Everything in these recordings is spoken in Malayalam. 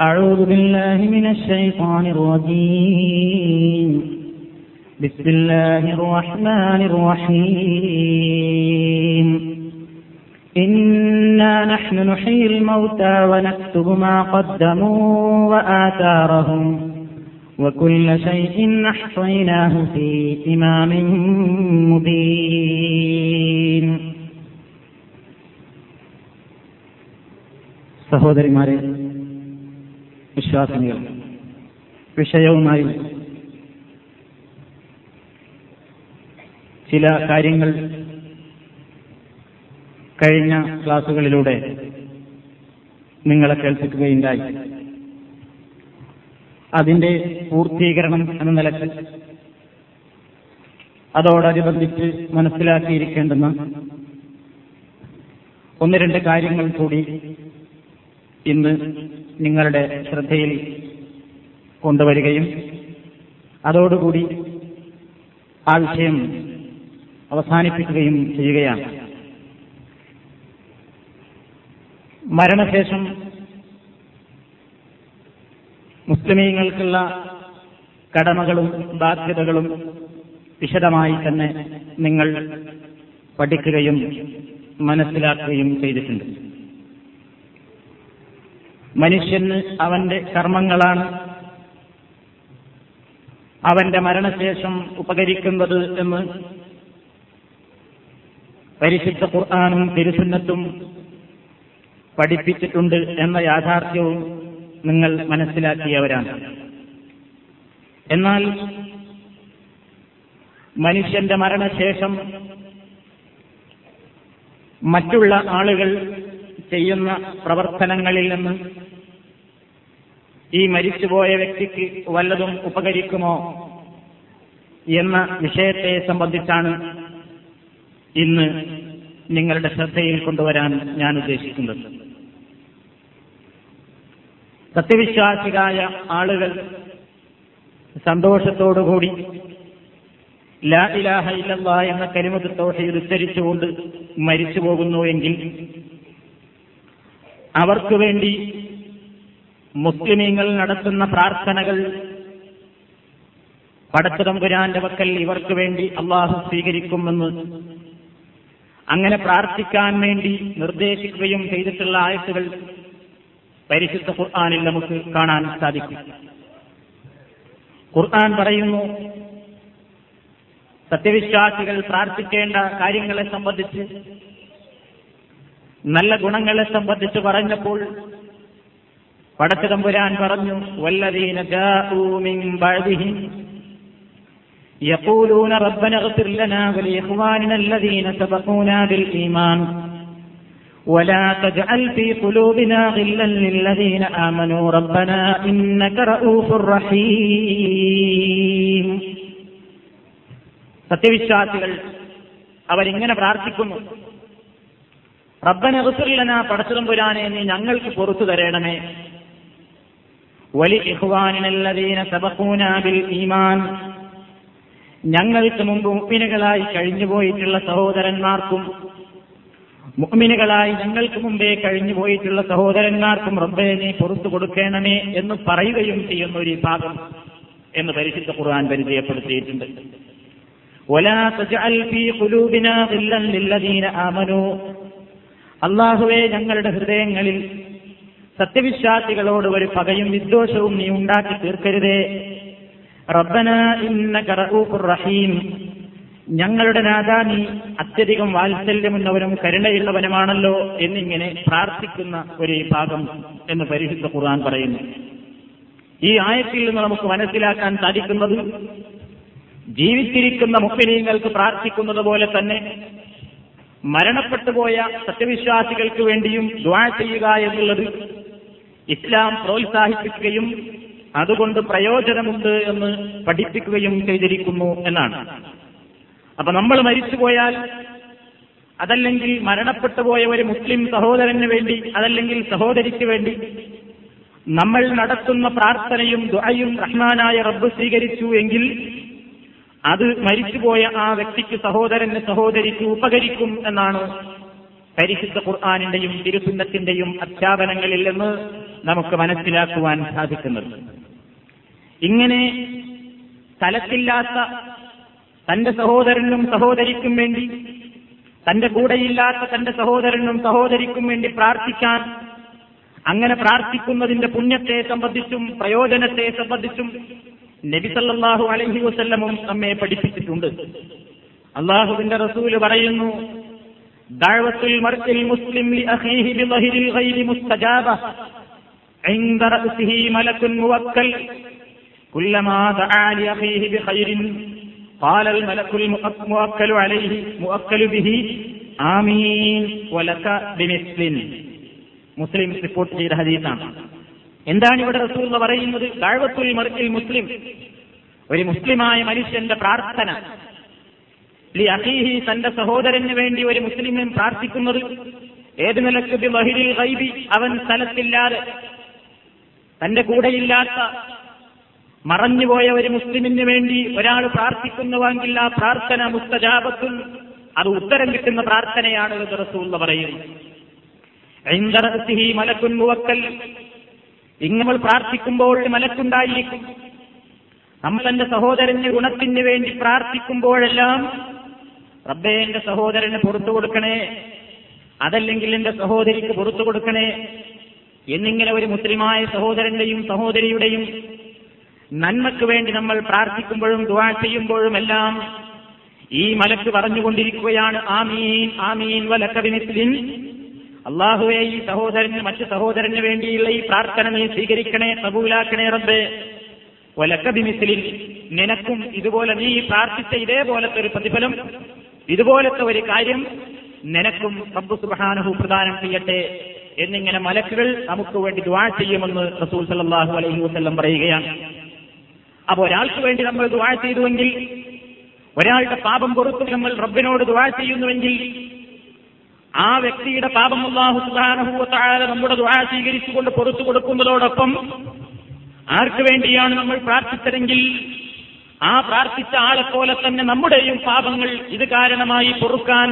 أعوذ بالله من الشيطان الرجيم بسم الله الرحمن الرحيم إنا نحن نحيي الموتى ونكتب ما قدموا وآثارهم وكل شيء أحصيناه في إمام مبين സഹോദരിമാരെ വിശ്വാസിനികൾ വിഷയവുമായി ചില കാര്യങ്ങൾ കഴിഞ്ഞ ക്ലാസുകളിലൂടെ നിങ്ങളെ കേൾപ്പിക്കുകയുണ്ടായി. അതിന്റെ പൂർത്തീകരണം എന്ന നിലയ്ക്ക് അതോടനുബന്ധിച്ച് മനസ്സിലാക്കിയിരിക്കേണ്ടുന്ന ഒന്ന് രണ്ട് കാര്യങ്ങൾ കൂടി ഇന്ന് നിങ്ങളുടെ ശ്രദ്ധയിൽ കൊണ്ടുവരികയും അതോടുകൂടി ആ വിഷയം അവസാനിപ്പിക്കുകയും ചെയ്യുകയാണ്. മരണശേഷം മുസ്ലിമീങ്ങൾക്കുള്ള കടമകളും ബാധ്യതകളും വിശദമായി തന്നെ നിങ്ങൾ പഠിക്കുകയും മനസ്സിലാക്കുകയും ചെയ്തിട്ടുണ്ട്. മനുഷ്യന് അവന്റെ കർമ്മങ്ങളാണ്. അവന്റെ മരണശേഷം ഉപകരിക്കുന്നത് എന്ന് പരിശുദ്ധ ഖുർആാനും തിരുസുന്നത്തും പഠിപ്പിച്ചിട്ടുണ്ട് എന്ന യാഥാർത്ഥ്യവും നിങ്ങൾ മനസ്സിലാക്കിയവരാണ്. എന്നാൽ മനുഷ്യന്റെ മരണശേഷം മറ്റുള്ള ആളുകൾ ചെയ്യുന്ന പ്രവർത്തനങ്ങളിൽ നിന്ന് ഈ മരിച്ചുപോയ വ്യക്തിക്ക് വല്ലതും ഉപകരിക്കുമോ എന്ന വിഷയത്തെ സംബന്ധിച്ചാണ് ഇന്ന് നിങ്ങളുടെ ശ്രദ്ധയിൽ കൊണ്ടുവരാൻ ഞാൻ ഉദ്ദേശിക്കുന്നത്. സത്യവിശ്വാസികളായ ആളുകൾ സന്തോഷത്തോടുകൂടി ലാ ഇലാഹ എന്ന കരിമത്ത് തോഷയിൽ ഉച്ചരിച്ചുകൊണ്ട് മരിച്ചു പോകുന്നുവെങ്കിൽ അവർക്ക് വേണ്ടി മുസ്ലിമീങ്ങൾ നടത്തുന്ന പ്രാർത്ഥനകൾ പടച്ചതമ്പുരാന്റെ വക്കൽ ഇവർക്ക് വേണ്ടി അള്ളാഹു സ്വീകരിക്കുമെന്ന് അങ്ങനെ പ്രാർത്ഥിക്കാൻ വേണ്ടി നിർദ്ദേശിക്കുകയും ചെയ്തിട്ടുള്ള ആയത്തുകൾ പരിശുദ്ധ ഖുർആാനിൽ നമുക്ക് കാണാൻ സാധിക്കും. ഖുർആൻ പറയുന്നു സത്യവിശ്വാസികൾ പ്രാർത്ഥിക്കേണ്ട കാര്യങ്ങളെ സംബന്ധിച്ച് നല്ല ഗുണങ്ങളെ സംബന്ധിച്ച് പറഞ്ഞപ്പോൾ പടച്ചതമ്പുരാൻ പറഞ്ഞു വല്ലതീന يقولون ربنا اغفر لنا ولإخواننا الذين سبقونا بالإيمان ولا تجعل في قلوبنا غلا للذين آمنوا ربنا إنك رؤوف رحيم സത്യവിശ്വാസികൾ അവരിങ്ങനെ പ്രാർത്ഥിക്കുന്നു റബ്ബന റുസുല്ലന പടച്ചുതമ്പുരാനെ നീ ഞങ്ങൾക്ക് പുറത്തു തരണമേ ഞങ്ങൾക്ക് മുമ്പ് മുപ്പിനുകളായി കഴിഞ്ഞുപോയിട്ടുള്ള സഹോദരന്മാർക്കും മുഅ്മിനുകളായി ഞങ്ങൾക്ക് മുമ്പേ കഴിഞ്ഞു പോയിട്ടുള്ള സഹോദരന്മാർക്കും നീ പുറത്തു കൊടുക്കണമേ എന്ന് പറയുകയും ചെയ്യുന്ന ഒരു വിഭാഗം എന്ന് പരിശുദ്ധ ഖുർആൻ പരിചയപ്പെടുത്തിയിട്ടുണ്ട്. അള്ളാഹുവെ ഞങ്ങളുടെ ഹൃദയങ്ങളിൽ സത്യവിശ്വാസികളോട് ഒരു പകയും വിദ്വേഷവും നീ ഉണ്ടാക്കി തീർക്കരുതേ. റബ്ബന ഇന്ന റഹീം. ഞങ്ങളുടെ നാഥാ നീ അത്യധികം വാത്സല്യമുള്ളവനും കരുണയുള്ളവനുമാണല്ലോ എന്നിങ്ങനെ പ്രാർത്ഥിക്കുന്ന ഒരു ഭാഗം എന്ന് പരിശുദ്ധ ഖുർആൻ പറയുന്നു. ഈ ആയത്തിൽ നിന്ന് നമുക്ക് മനസ്സിലാക്കാൻ സാധിക്കുന്നത് ജീവിച്ചിരിക്കുന്ന മുസ്ലിങ്ങൾക്ക് പ്രാർത്ഥിക്കുന്നത് പോലെ തന്നെ മരണപ്പെട്ടുപോയ സത്യവിശ്വാസികൾക്ക് വേണ്ടിയും ദ്വാ ചെയ്യുക എന്നുള്ളത് ഇസ്ലാം പ്രോത്സാഹിപ്പിക്കുകയും അതുകൊണ്ട് പ്രയോജനമുണ്ട് എന്ന് പഠിപ്പിക്കുകയും ചെയ്തിരിക്കുന്നു എന്നാണ്. അപ്പൊ നമ്മൾ മരിച്ചുപോയാൽ അതല്ലെങ്കിൽ മരണപ്പെട്ടു പോയ ഒരു മുസ്ലിം സഹോദരന് വേണ്ടി അതല്ലെങ്കിൽ സഹോദരിക്ക് വേണ്ടി നമ്മൾ നടത്തുന്ന പ്രാർത്ഥനയും ദുആയും റഹ്മാനായ റബ്ബ് സ്വീകരിച്ചു എങ്കിൽ അത് മരിച്ചുപോയ ആ വ്യക്തിക്ക് സഹോദരന് സഹോദരിക്ക് ഉപകരിക്കും എന്നാണ് പരിശുദ്ധ ഖുർആാനിന്റെയും തിരുസുന്നത്തിന്റെയും അധ്യാപനങ്ങളിൽ നിന്ന് നമുക്ക് മനസ്സിലാക്കുവാൻ സാധിക്കുന്നത്. ഇങ്ങനെ സ്ഥലത്തില്ലാത്ത തന്റെ സഹോദരനും സഹോദരിക്കും വേണ്ടി തന്റെ കൂടെയില്ലാത്ത തന്റെ സഹോദരനും സഹോദരിക്കും വേണ്ടി പ്രാർത്ഥിക്കാൻ അങ്ങനെ പ്രാർത്ഥിക്കുന്നതിന്റെ പുണ്യത്തെ സംബന്ധിച്ചും പ്രയോജനത്തെ സംബന്ധിച്ചും നബിസല്ലാഹു അലഹി വസ്ല്ലമും നമ്മെ പഠിപ്പിച്ചിട്ടുണ്ട്. അള്ളാഹുവിന്റെ റസൂൽ പറയുന്നു ദഅവത്തുൽ മർഇൽ മുസ്ലിം ലിഅഖീഹി ബിളഹിരിൽ ഗൈബി മുസ്തജാബ عند رأسه ملك موكل كلما دعا لأخيه بخير قال الملك المؤكل عليه مؤكل به آمين ولك بمثل മുസ്ലിം റിപ്പോർട്ട് ചെയ്ത ഹദീസാണ് എന്താണ് ഇവിടെ റസൂൽ പറയുന്നത് ദാഴ്വത്തുൽ മർക്കിൽ മുസ്ലിം ഒരു മുസ്ലിമായ മനുഷ്യന്റെ പ്രാർത്ഥന ലി അഹീഹി തന്റെ സഹോദരന് വേണ്ടി ഒരു മുസ്ലിമിൻ പ്രാർത്ഥിക്കുന്നത് ഏത് നിലയ്ക്ക് ബഹിരിൽ ഗൈബി? അവൻ സ്ഥലത്തില്ലാതെ തന്റെ കൂടെയില്ലാത്ത മറഞ്ഞുപോയ ഒരു മുസ്ലിമിന് വേണ്ടി ഒരാൾ പ്രാർത്ഥിക്കുന്നുവെങ്കിൽ ആ പ്രാർത്ഥന മുസ്തജാപത്തിൽ അത് ഉത്തരം കിട്ടുന്ന പ്രാർത്ഥനയാണ് പറയുന്നു. പറയുന്നത് മലക്കുൻ മുവക്കൽ ഇങ്ങൾ പ്രാർത്ഥിക്കുമ്പോൾ മലക്കുണ്ടായിരിക്കും. നമ്മൾ എന്റെ സഹോദരന് ഗുണത്തിന് വേണ്ടി പ്രാർത്ഥിക്കുമ്പോഴെല്ലാം റബ്ബേ എന്റെ സഹോദരന് പുറത്തു കൊടുക്കണേ. അതല്ലെങ്കിൽ എന്റെ സഹോദരിക്ക് പുറത്തു കൊടുക്കണേ. എന്നിങ്ങനെ ഒരു മുസ്ലിമായ സഹോദരന്റെയും സഹോദരിയുടെയും നന്മക്ക് വേണ്ടി നമ്മൾ പ്രാർത്ഥിക്കുമ്പോഴും ദുവാ ചെയ്യുമ്പോഴും എല്ലാം ഈ മലക്ക് പറഞ്ഞുകൊണ്ടിരിക്കുകയാണ് ആമീൻ ആമീൻ വലക്കവിനിസ്ലിൻ അള്ളാഹുവെ ഈ സഹോദരന് മറ്റു സഹോദരന് വേണ്ടിയുള്ള ഈ പ്രാർത്ഥന നീ സ്വീകരിക്കണേ കബൂലാക്കണേ റബ്ബേ. വലക്കബിമിസിലിൻ നിനക്കും ഇതുപോലെ നീ പ്രാർത്ഥിച്ച ഇതേപോലത്തെ ഒരു പ്രതിഫലം ഇതുപോലത്തെ ഒരു കാര്യം നിനക്കും റബ്ബു സുബാനഹു പ്രദാനം ചെയ്യട്ടെ എന്നിങ്ങനെ മലക്കുകൾ നമുക്ക് വേണ്ടി ദ്വാ ചെയ്യുമെന്ന് റസൂൽ സല്ലാഹു അലൈഹി വസ്ല്ലം പറയുകയാണ്. അപ്പൊ ഒരാൾക്ക് വേണ്ടി നമ്മൾ ദ്വാ ചെയ്തുവെങ്കിൽ ഒരാളുടെ പാപം പുറത്ത് നമ്മൾ റബ്ബിനോട് ദ്വാ ചെയ്യുന്നുവെങ്കിൽ ആ വ്യക്തിയുടെ പാപം അള്ളാഹു താഴെ നമ്മുടെ ദ്വാ സ്വീകരിച്ചുകൊണ്ട് പുറത്തു കൊടുക്കുന്നതോടൊപ്പം ആർക്ക് വേണ്ടിയാണ് നമ്മൾ പ്രാർത്ഥിച്ചതെങ്കിൽ ആ പ്രാർത്ഥിച്ച ആളെപ്പോലെ തന്നെ നമ്മുടെയും പാപങ്ങൾ ഇത് കാരണമായി പൊറുക്കാൻ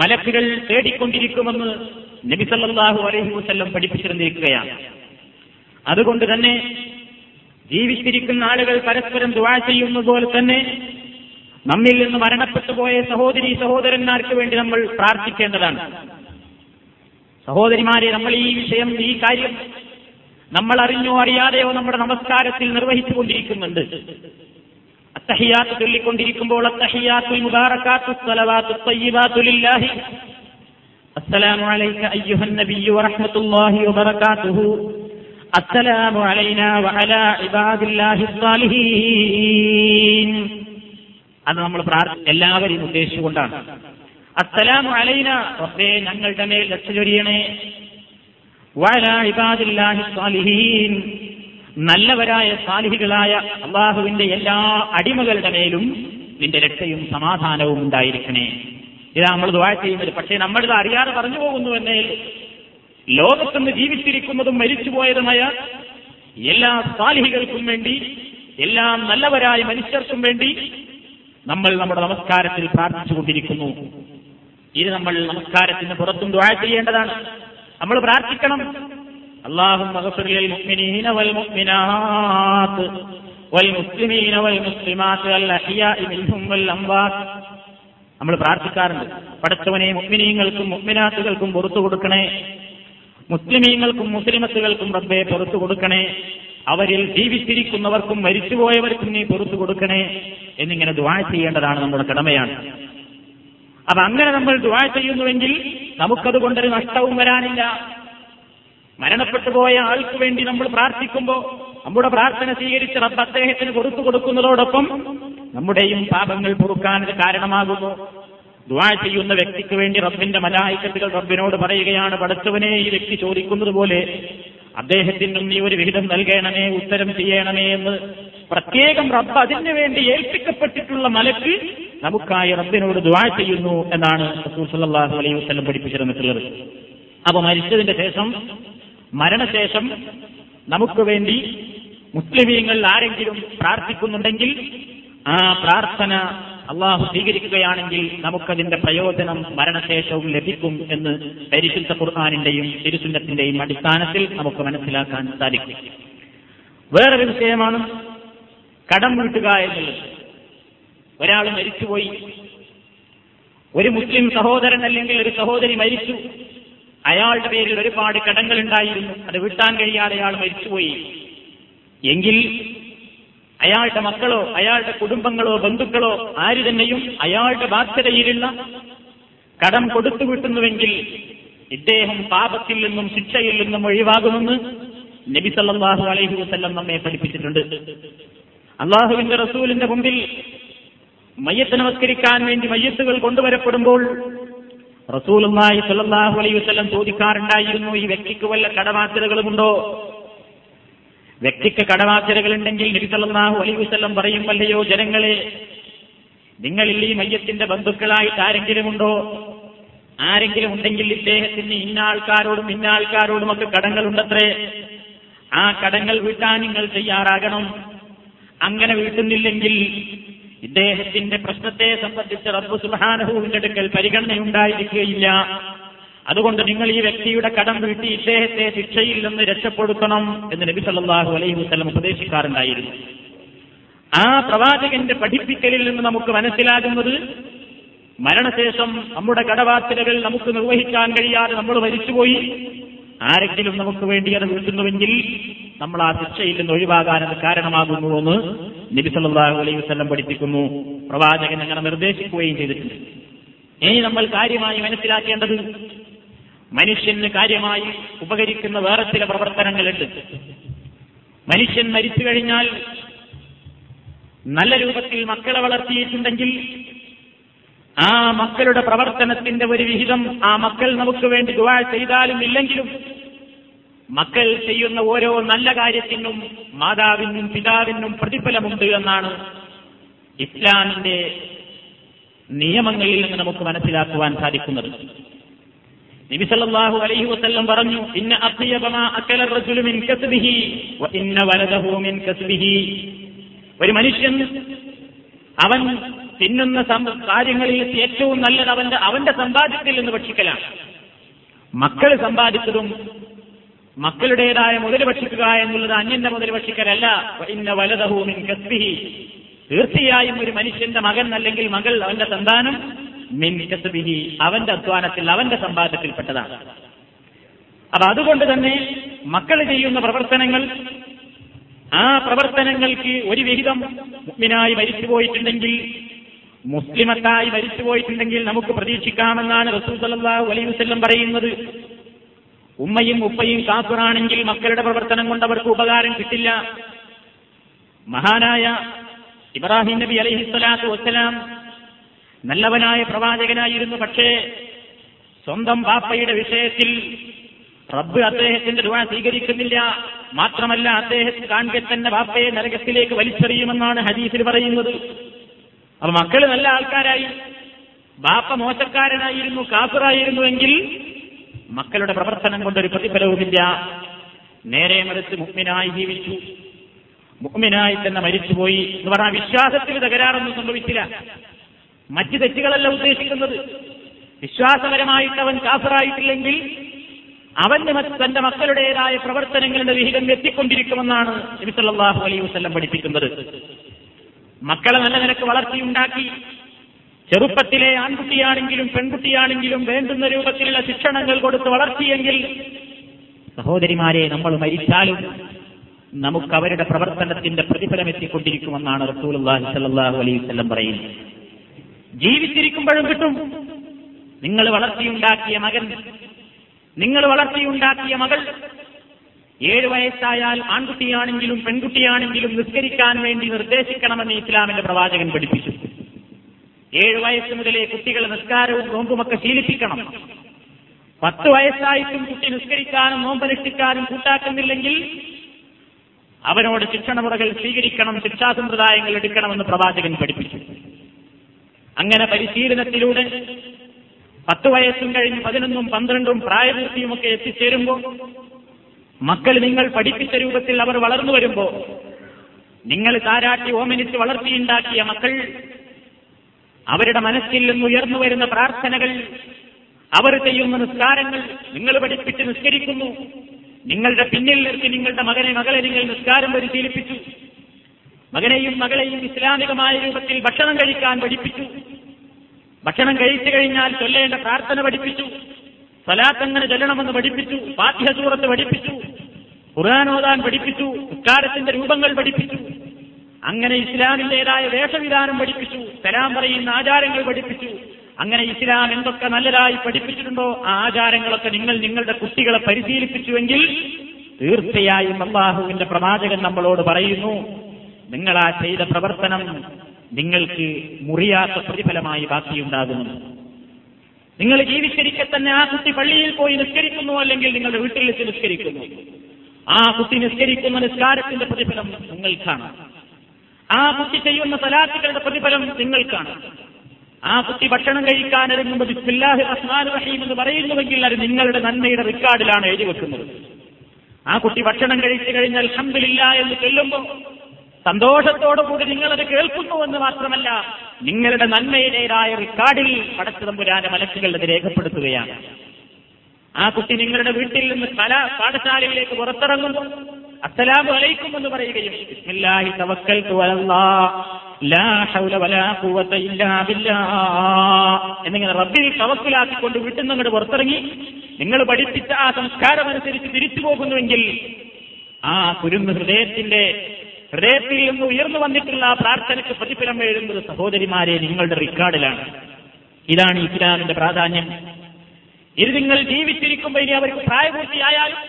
മലക്കുകൾ തേടിക്കൊണ്ടിരിക്കുമെന്ന് നബി സല്ലല്ലാഹു അലൈഹി വസല്ലം പഠിപ്പിച്ചിരുന്നിരിക്കുകയാണ്. അതുകൊണ്ട് തന്നെ ജീവിച്ചിരിക്കുന്ന ആളുകൾ പരസ്പരം ദുവാ ചെയ്യുന്ന പോലെ തന്നെ നമ്മിൽ നിന്ന് മരണപ്പെട്ടു പോയ സഹോദരി സഹോദരന്മാർക്ക് വേണ്ടി നമ്മൾ പ്രാർത്ഥിക്കേണ്ടതാണ്. സഹോദരിമാരെ നമ്മൾ ഈ വിഷയം ഈ കാര്യം നമ്മൾ അറിഞ്ഞോ അറിയാതെയോ നമ്മുടെ നമസ്കാരത്തിൽ നിർവഹിച്ചുകൊണ്ടിരിക്കുന്നുണ്ട്. അത്തഹിയാത്ത് ചൊല്ലിക്കൊണ്ടിരിക്കുമ്പോൾ അത്തഹിയാത്തുൽ മുബാറക്കാത്തു അസ്സലാമു അലൈക അയ്യുഹൻ നബിയ്യു വബറകാതുഹു. അലൈനാ വഅലാ ഇബാദില്ലാഹി അത് നമ്മൾ പ്രാർത്ഥന എല്ലാവരെയും ഉദ്ദേശിച്ചുകൊണ്ടാണ്. അസ്സലാമു അലൈന. റബ്ബേ ഞങ്ങളുടെ മേൽ രക്ഷ ചൊരിയണേ. നല്ലവരായ സാലിഹികളായ അള്ളാഹുവിന്റെ എല്ലാ അടിമകളുടെ മേലും നിന്റെ രക്ഷയും സമാധാനവും ഉണ്ടായിരിക്കണേ. ഇതാ നമ്മൾ ദുആ ചെയ്യുന്നത്. പക്ഷേ നമ്മളിത് അറിയാതെ പറഞ്ഞു പോകുന്നു എന്നേ ലോകത്തുനിന്ന് ജീവിച്ചിരിക്കുന്നതും മരിച്ചുപോയതുമായ എല്ലാ സാലിഹികൾക്കും വേണ്ടി എല്ലാ നല്ലവരായ മനുഷ്യർക്കും വേണ്ടി നമ്മൾ നമ്മുടെ നമസ്കാരത്തിൽ പ്രാർത്ഥിച്ചുകൊണ്ടിരിക്കുന്നു. ഇത് നമ്മൾ നമസ്കാരത്തിന് പുറത്തും ദ്വാ ചെയ്യേണ്ടതാണ്. നമ്മൾ പ്രാർത്ഥിക്കണം. അള്ളാഹും നമ്മൾ പ്രാർത്ഥിക്കാറുണ്ട്. പഠിച്ചവനെ മുഗ്മിനീങ്ങൾക്കും മുഗ്മിനാത്തുകൾക്കും പുറത്തു കൊടുക്കണേ. മുസ്ലിമീങ്ങൾക്കും മുസ്ലിമത്തുകൾക്കും റബ്ബെ പുറത്തു കൊടുക്കണേ. അവരിൽ ജീവിച്ചിരിക്കുന്നവർക്കും മരിച്ചുപോയവർക്കും നീ പുറത്തു കൊടുക്കണേ. എന്നിങ്ങനെ ദുവാ ചെയ്യേണ്ടതാണ് നമ്മുടെ കടമയാണ്. അപ്പൊ അങ്ങനെ നമ്മൾ ദുവാ ചെയ്യുന്നുവെങ്കിൽ നമുക്കതുകൊണ്ടൊരു നഷ്ടവും വരാനില്ല. മരണപ്പെട്ടു പോയ ആൾക്ക് വേണ്ടി നമ്മൾ പ്രാർത്ഥിക്കുമ്പോൾ നമ്മുടെ പ്രാർത്ഥന സ്വീകരിച്ച റബ്ബ് അദ്ദേഹത്തിന് കൊടുത്തു കൊടുക്കുന്നതോടൊപ്പം നമ്മുടെയും പാപങ്ങൾ പൊറുക്കാനത് കാരണമാകുന്നു. ദ്വാ ചെയ്യുന്ന വ്യക്തിക്ക് വേണ്ടി റബ്ബിന്റെ മലായിക്കത്തുകൾ റബ്ബിനോട് പറയുകയാണ്. പടച്ചവനെ ഈ വ്യക്തി ചോദിക്കുന്നത് പോലെ അദ്ദേഹത്തിനും നീ ഒരു വിഹിതം നൽകണമേ ഉത്തരം ചെയ്യണമേ എന്ന് പ്രത്യേകം റബ്ബ് അതിനു വേണ്ടി ഏൽപ്പിക്കപ്പെട്ടിട്ടുള്ള മലക്ക് നമുക്കായി റബ്ബിനോട് ദ്വാ ചെയ്യുന്നു എന്നാണ് റസൂൽ സല്ലല്ലാഹു അലൈഹി വസല്ലം പഠിപ്പിച്ചിരുന്നിട്ടുള്ളത്. അപ്പൊ മരിച്ചതിന്റെ ശേഷം മരണശേഷം നമുക്ക് വേണ്ടി മുസ്ലിമീങ്ങൾ ആരെങ്കിലും പ്രാർത്ഥിക്കുന്നുണ്ടെങ്കിൽ ആ പ്രാർത്ഥന അള്ളാഹു സ്വീകരിക്കുകയാണെങ്കിൽ നമുക്കതിന്റെ പ്രയോജനം മരണശേഷവും ലഭിക്കും എന്ന് പരിശുദ്ധ ഖുർആാനിന്റെയും തിരുസുന്നത്തിന്റെയും അടിസ്ഥാനത്തിൽ നമുക്ക് മനസ്സിലാക്കാൻ സാധിക്കും. വേറൊരു വിഷയമാണ് കടം വീട്ടുക എന്നുള്ളത്. ഒരാൾ മരിച്ചുപോയി. ഒരു മുസ്ലിം സഹോദരൻ അല്ലെങ്കിൽ ഒരു സഹോദരി മരിച്ചു. അയാളുടെ പേരിൽ ഒരുപാട് കടങ്ങൾ ഉണ്ടായിരുന്നു. അത് വിട്ടാൻ കഴിയാതെ അയാൾ മരിച്ചുപോയി. എങ്കിൽ അയാളുടെ മക്കളോ അയാളുടെ കുടുംബങ്ങളോ ബന്ധുക്കളോ ആര് തന്നെയും അയാളുടെ ബാധ്യതയിലുള്ള കടം കൊടുത്തു വിട്ടുന്നുവെങ്കിൽ ഇദ്ദേഹം പാപത്തിൽ നിന്നും ശിക്ഷയിൽ നിന്നും ഒഴിവാകുമെന്ന് നബി സല്ലാഹു അലൈഹി വസല്ലം നമ്മെ പഠിപ്പിച്ചിട്ടുണ്ട്. അള്ളാഹുവിന്റെ റസൂലിന്റെ മുമ്പിൽ മയ്യത്ത് നമസ്കരിക്കാൻ വേണ്ടി മയ്യത്തുകൾ കൊണ്ടുവരപ്പെടുമ്പോൾ റസൂലുമായി സ്വല്ലല്ലാഹു അലൈ വസ്ലം ചോദിക്കാറുണ്ടായിരുന്നു ഈ വ്യക്തിക്ക് വല്ല കടബാധ്യതകളുമുണ്ടോ? വ്യക്തിക്ക് കടബാധ്യതകളുണ്ടെങ്കിൽ നബി സല്ലാഹു അലൈഹി വസല്ലം പറയും വല്ലയോ ജനങ്ങളെ നിങ്ങളിൽ ഈ മയ്യത്തിന്റെ ബന്ധുക്കളായിട്ട് ആരെങ്കിലും ഉണ്ടോ ആരെങ്കിലും ഉണ്ടെങ്കിൽ ഇദ്ദേഹത്തിന് ഇന്ന ആൾക്കാരോടും ഇന്ന ആൾക്കാരോടും ഒക്കെ കടങ്ങളുണ്ടത്രേ. ആ കടങ്ങൾ വീട്ടാൻ നിങ്ങൾ തയ്യാറാകണം. അങ്ങനെ വീട്ടുന്നില്ലെങ്കിൽ ഇദ്ദേഹത്തിന്റെ പ്രശ്നത്തെ സംബന്ധിച്ച് റബ്ബു സുഹാനഹുവിന്റെ അടുക്കൽ പരിഗണനയുണ്ടായിരിക്കുകയില്ല. അതുകൊണ്ട് നിങ്ങൾ ഈ വ്യക്തിയുടെ കടം വീട്ടി ഇദ്ദേഹത്തെ ശിക്ഷയിൽ നിന്ന് രക്ഷപ്പെടുത്തണം എന്ന് നബി സല്ലാഹു അലൈഹി വസ്ലം ഉപദേശിക്കാറുണ്ടായിരുന്നു. ആ പ്രവാചകന്റെ പഠിപ്പിക്കലിൽ നിന്ന് നമുക്ക് മനസ്സിലാകുന്നത് മരണശേഷം നമ്മുടെ കടവാത്തിലകൾ നമുക്ക് നിർവഹിക്കാൻ കഴിയാതെ നമ്മൾ മരിച്ചുപോയി. ആരെങ്കിലും നമുക്ക് വേണ്ടി അത് വീട്ടുന്നുവെങ്കിൽ നമ്മൾ ആ ശിക്ഷയിൽ നിന്ന് ഒഴിവാകാൻ അത് കാരണമാകുന്നുവെന്ന് നബി സല്ലല്ലാഹു അലൈഹി വസല്ലം പഠിപ്പിക്കുന്നു. പ്രവാചകൻ അങ്ങനെ നിർദ്ദേശിക്കുകയും ചെയ്തിട്ടുണ്ട്. ഇനി നമ്മൾ കാര്യമായി മനസ്സിലാക്കേണ്ടത് മനുഷ്യന് കാര്യമായി ഉപകരിക്കുന്ന വേറെ ചില പ്രവർത്തനങ്ങളുണ്ട്. മനുഷ്യൻ മരിച്ചു കഴിഞ്ഞാൽ നല്ല രൂപത്തിൽ മക്കളെ വളർത്തിയിട്ടുണ്ടെങ്കിൽ ആ മക്കളുടെ പ്രവർത്തനത്തിന്റെ ഒരു വിഹിതം ആ മക്കൾ നമുക്ക് വേണ്ടി ദുവാ ചെയ്താലും ഇല്ലെങ്കിലും മക്കൾ ചെയ്യുന്ന ഓരോ നല്ല കാര്യത്തിനും മാതാവിനും പിതാവിനും പ്രതിഫലമുണ്ട് എന്നാണ് ഇസ്ലാമിന്റെ നിയമങ്ങളിൽ നിന്ന് നമുക്ക് മനസ്സിലാക്കുവാൻ സാധിക്കുന്നത്. നബി സല്ലല്ലാഹു അലൈഹി വസല്ലം പറഞ്ഞു ഇന്ന അക്കല റജുലു മിൻ കസ്ബിഹി വ ഇന്ന വലദഹു മിൻ കസ്ബിഹി. ഒരു മനുഷ്യൻ അവൻ തിന്നുന്ന കാര്യങ്ങളിൽ ഏറ്റവും നല്ലത് അവന്റെ അവന്റെ സമ്പാദ്യത്തിൽ നിന്ന് ഭക്ഷിക്കലാണ്. മക്കൾ സമ്പാദിച്ചതും മക്കളുടേതായ മുതൽ ഭക്ഷിക്കുക എന്നുള്ളത് അന്യന്റെ മുതൽ ഭക്ഷിക്കലല്ല. ഇന്ന വലദഹു മിൻ കസ്ബിഹി. തീർച്ചയായും ഒരു മനുഷ്യന്റെ മകൻ അല്ലെങ്കിൽ മകൾ അവന്റെ സന്താനം മിൻ കസ്ബിഹി. അവന്റെ അധ്വാനത്തിൽ അവന്റെ സമ്പാദ്യത്തിൽപ്പെട്ടതാണ്. അപ്പൊ അതുകൊണ്ട് തന്നെ മക്കൾ ചെയ്യുന്ന പ്രവർത്തനങ്ങൾ ആ പ്രവർത്തനങ്ങൾക്ക് ഒരു വിഹിതം മുഗ്മിനായി മരിച്ചുപോയിട്ടുണ്ടെങ്കിൽ മുസ്ലിമത്തായി മരിച്ചുപോയിട്ടുണ്ടെങ്കിൽ നമുക്ക് പ്രതീക്ഷിക്കാമെന്നാണ് റസൂൽ സല്ലല്ലാഹു അലൈഹി പറയുന്നത്. ഉമ്മയും ഉപ്പയും കാഫിറാണെങ്കിൽ മക്കളുടെ പ്രവർത്തനം കൊണ്ട് അവർക്ക് ഉപകാരം കിട്ടില്ല. മഹാനായ ഇബ്രാഹിം നബി അലൈഹിസ്സലാത്തു വസ്സലാം നല്ലവനായ പ്രവാചകനായിരുന്നു. പക്ഷേ സ്വന്തം ബാപ്പയുടെ വിഷയത്തിൽ റബ്ബ് അദ്ദേഹത്തിന്റെ ദുആ സ്വീകരിക്കുന്നില്ല. മാത്രമല്ല അദ്ദേഹത്തിന് കാണുക തന്നെ ബാപ്പയെ നരകത്തിലേക്ക് വലിച്ചെറിയുമെന്നാണ് ഹദീസിൽ പറയുന്നത്. അപ്പൊ മക്കൾ നല്ല ആൾക്കാരായി. ബാപ്പ മോശക്കാരനായിരുന്നു കാഫിറായിരുന്നുവെങ്കിൽ മക്കളുടെ പ്രവർത്തനം കൊണ്ടൊരു പ്രതിഫലവുമില്ല. നേരെ മറിച്ച് മുഗ്മിനായി ജീവിച്ചു. മുഗ്മിനായി തന്നെ മരിച്ചുപോയി. എന്ന് പറഞ്ഞാൽ വിശ്വാസത്തിൽ തകരാറൊന്നും സംഭവിച്ചില്ല. മറ്റ് തെറ്റുകളല്ല ഉദ്ദേശിക്കുന്നത്. വിശ്വാസപരമായിട്ട് അവൻ കാസറായിട്ടില്ലെങ്കിൽ അവന് തന്റെ മക്കളുടേതായ പ്രവർത്തനങ്ങളുടെ വിഹിതം എത്തിക്കൊണ്ടിരിക്കുമെന്നാണ് നബിസല്ലാഹു വസ്ല്ലം പഠിപ്പിക്കുന്നത്. മക്കളെ നല്ല നിനക്ക് വളർത്തിയുണ്ടാക്കി. ചെറുപ്പത്തിലെ ആൺകുട്ടിയാണെങ്കിലും പെൺകുട്ടിയാണെങ്കിലും വേണ്ടുന്ന രൂപത്തിലുള്ള ശിക്ഷണങ്ങൾ കൊടുത്ത് വളർത്തിയെങ്കിൽ സഹോദരിമാരെ നമ്മൾ മരിച്ചാലും നമുക്ക് അവരുടെ പ്രവർത്തനത്തിന്റെ പ്രതിഫലം എത്തിക്കൊണ്ടിരിക്കുമെന്നാണ് റസൂലുള്ളാഹി സ്വല്ലല്ലാഹു അലൈഹി വസല്ലം പറയുന്നത്. ജീവിച്ചിരിക്കുമ്പോഴും കിട്ടും. നിങ്ങൾ വളർത്തിയുണ്ടാക്കിയ മകൻ നിങ്ങൾ വളർത്തിയുണ്ടാക്കിയ മകൾ ഏഴു വയസ്സായാൽ ആൺകുട്ടിയാണെങ്കിലും പെൺകുട്ടിയാണെങ്കിലും നിസ്കരിക്കാൻ വേണ്ടി നിർദ്ദേശിക്കണമെന്ന് ഇസ്ലാമിന്റെ പ്രവാചകൻ പഠിപ്പിച്ചു. ഏഴ് വയസ്സ് മുതലേ കുട്ടികൾ നിസ്കാരവും നോമ്പുമൊക്കെ ശീലിപ്പിക്കണം. പത്ത് വയസ്സായിട്ടും കുട്ടി നിസ്കരിക്കാനും നോമ്പനുഷ്ഠിക്കാനും കൂട്ടാക്കുന്നില്ലെങ്കിൽ അവനോട് ശിക്ഷണമുറകൾ സ്വീകരിക്കണം ശിക്ഷാസമ്പ്രദായങ്ങൾ എടുക്കണമെന്ന് പ്രവാചകൻ പഠിപ്പിച്ചു. അങ്ങനെ പരിശീലനത്തിലൂടെ പത്ത് വയസ്സും കഴിഞ്ഞ് പതിനൊന്നും പന്ത്രണ്ടും പ്രായപൂർത്തിയുമൊക്കെ എത്തിച്ചേരുമ്പോൾ മക്കൾ നിങ്ങൾ പഠിപ്പിച്ച രൂപത്തിൽ അവർ വളർന്നു വരുമ്പോൾ നിങ്ങൾ താരാട്ടി ഓമനിച്ച് വളർത്തിയുണ്ടാക്കിയ മക്കൾ അവരുടെ മനസ്സിൽ നിന്ന് ഉയർന്നു വരുന്ന പ്രാർത്ഥനകൾ അവർ ചെയ്യുന്ന നിസ്കാരങ്ങൾ നിങ്ങൾ പഠിപ്പിച്ച് നിസ്കരിക്കുന്നു. നിങ്ങളുടെ പിന്നിൽ നിർത്തി നിങ്ങളുടെ മകനെ മകളെ നിങ്ങൾ നിസ്കാരം പരിശീലിപ്പിച്ചു. മകനെയും മകളെയും ഇസ്ലാമികമായ രൂപത്തിൽ ഭക്ഷണം കഴിക്കാൻ പഠിപ്പിച്ചു. ഭക്ഷണം കഴിച്ചു കഴിഞ്ഞാൽ ചൊല്ലേണ്ട പ്രാർത്ഥന പഠിപ്പിച്ചു. സ്വലാത്തങ്ങനെ ചൊല്ലണമെന്ന് പഠിപ്പിച്ചു. പാഠ്യസൂറത്ത് പഠിപ്പിച്ചു. ഖുർആാനോദാൻ പഠിപ്പിച്ചു. നിസ്കാരത്തിന്റെ രൂപങ്ങൾ പഠിപ്പിച്ചു. അങ്ങനെ ഇസ്ലാമിന്റേതായ വേഷവിധാനം പഠിപ്പിച്ചു. സലാം പറയുന്ന ആചാരങ്ങൾ പഠിപ്പിച്ചു. അങ്ങനെ ഇസ്ലാം എന്തൊക്കെ നല്ലതായി പഠിപ്പിച്ചിട്ടുണ്ടോ ആ ആചാരങ്ങളൊക്കെ നിങ്ങൾ നിങ്ങളുടെ കുട്ടികളെ പരിശീലിപ്പിച്ചുവെങ്കിൽ തീർച്ചയായും അള്ളാഹുവിന്റെ പ്രവാചകൻ നമ്മളോട് പറയുന്നു നിങ്ങൾ ആ ചെയ്ത പ്രവർത്തനം നിങ്ങൾക്ക് മുറിയാത്ത പ്രതിഫലമായി ബാക്കിയുണ്ടാകുന്നു. നിങ്ങൾ ജീവിച്ചിരിക്കെ തന്നെ ആ കുട്ടി പള്ളിയിൽ പോയി നിസ്കരിക്കുന്നു അല്ലെങ്കിൽ നിങ്ങളുടെ വീട്ടിൽ വെച്ച് നിസ്കരിക്കുന്നു. ആ കുട്ടി നിസ്കരിക്കുന്ന നിസ്കാരത്തിന്റെ പ്രതിഫലം നിങ്ങൾക്കാണ്. ആ കുട്ടി ചെയ്യുന്ന സലാത്തുകളുടെ പ്രതിഫലം നിങ്ങൾക്കാണ്. ആ കുട്ടി ഭക്ഷണം കഴിക്കാൻ ഒരുങ്ങുമ്പോൾ ബിസ്മില്ലാഹി റഹ്മാൻ റഹീം എന്ന് പറയുന്നുവെങ്കിൽ അത് നിങ്ങളുടെ നന്മയുടെ റെക്കോർഡിലാണ് എഴുതി വെക്കുന്നത്. ആ കുട്ടി ഭക്ഷണം കഴിച്ചു കഴിഞ്ഞാൽ അൽഹംദുലില്ലാ എന്ന് ചൊല്ലുമ്പോൾ സന്തോഷത്തോടുകൂടി നിങ്ങളത് കേൾക്കുന്നു എന്ന് മാത്രമല്ല നിങ്ങളുടെ നന്മയുടേതായ റെക്കോർഡിൽ പടച്ചതമ്പുരാന്റെ മലക്കുകൾ രേഖപ്പെടുത്തുകയാണ്. ആ കുട്ടി നിങ്ങളുടെ വീട്ടിൽ നിന്ന് കല പാഠശാലയിലേക്ക് പുറത്തിറങ്ങുമ്പോൾ അസ്സലാമു അലൈക്കും എന്ന് പറയുകയും ബിസ്മില്ലാഹി തവക്കൽതു അലല്ലാഹ് ലാ ഹൗല വലാ ഇല്ലാ ബില്ലാഹ് എന്നിങ്ങനെ റബ്ബിൽ തവക്കുലാക്കിക്കൊണ്ട് വീട്ടിൽ നിന്ന് അങ്ങോട്ട് പുറത്തിറങ്ങി നിങ്ങൾ പഠിപ്പിച്ച ആ സംസ്കാരം അനുസരിച്ച് തിരിച്ചു പോകുന്നുവെങ്കിൽ ആ കുരുന്ന് ഹൃദയത്തിന്റെ ഹൃദയത്തിൽ നിന്ന് ഉയർന്നു വന്നിട്ടുള്ള ആ പ്രാർത്ഥനയ്ക്ക് പ്രതിഫലം എഴുതുന്നത് സഹോദരിമാരെ നിങ്ങളുടെ റിക്കാർഡിലാണ്. ഇതാണ് ഇസ്ലാമിന്റെ പ്രാധാന്യം. ഇത് നിങ്ങൾ ജീവിച്ചിരിക്കുമ്പോൾ ഇനി അവർക്ക് പ്രായപൂർത്തിയായാലും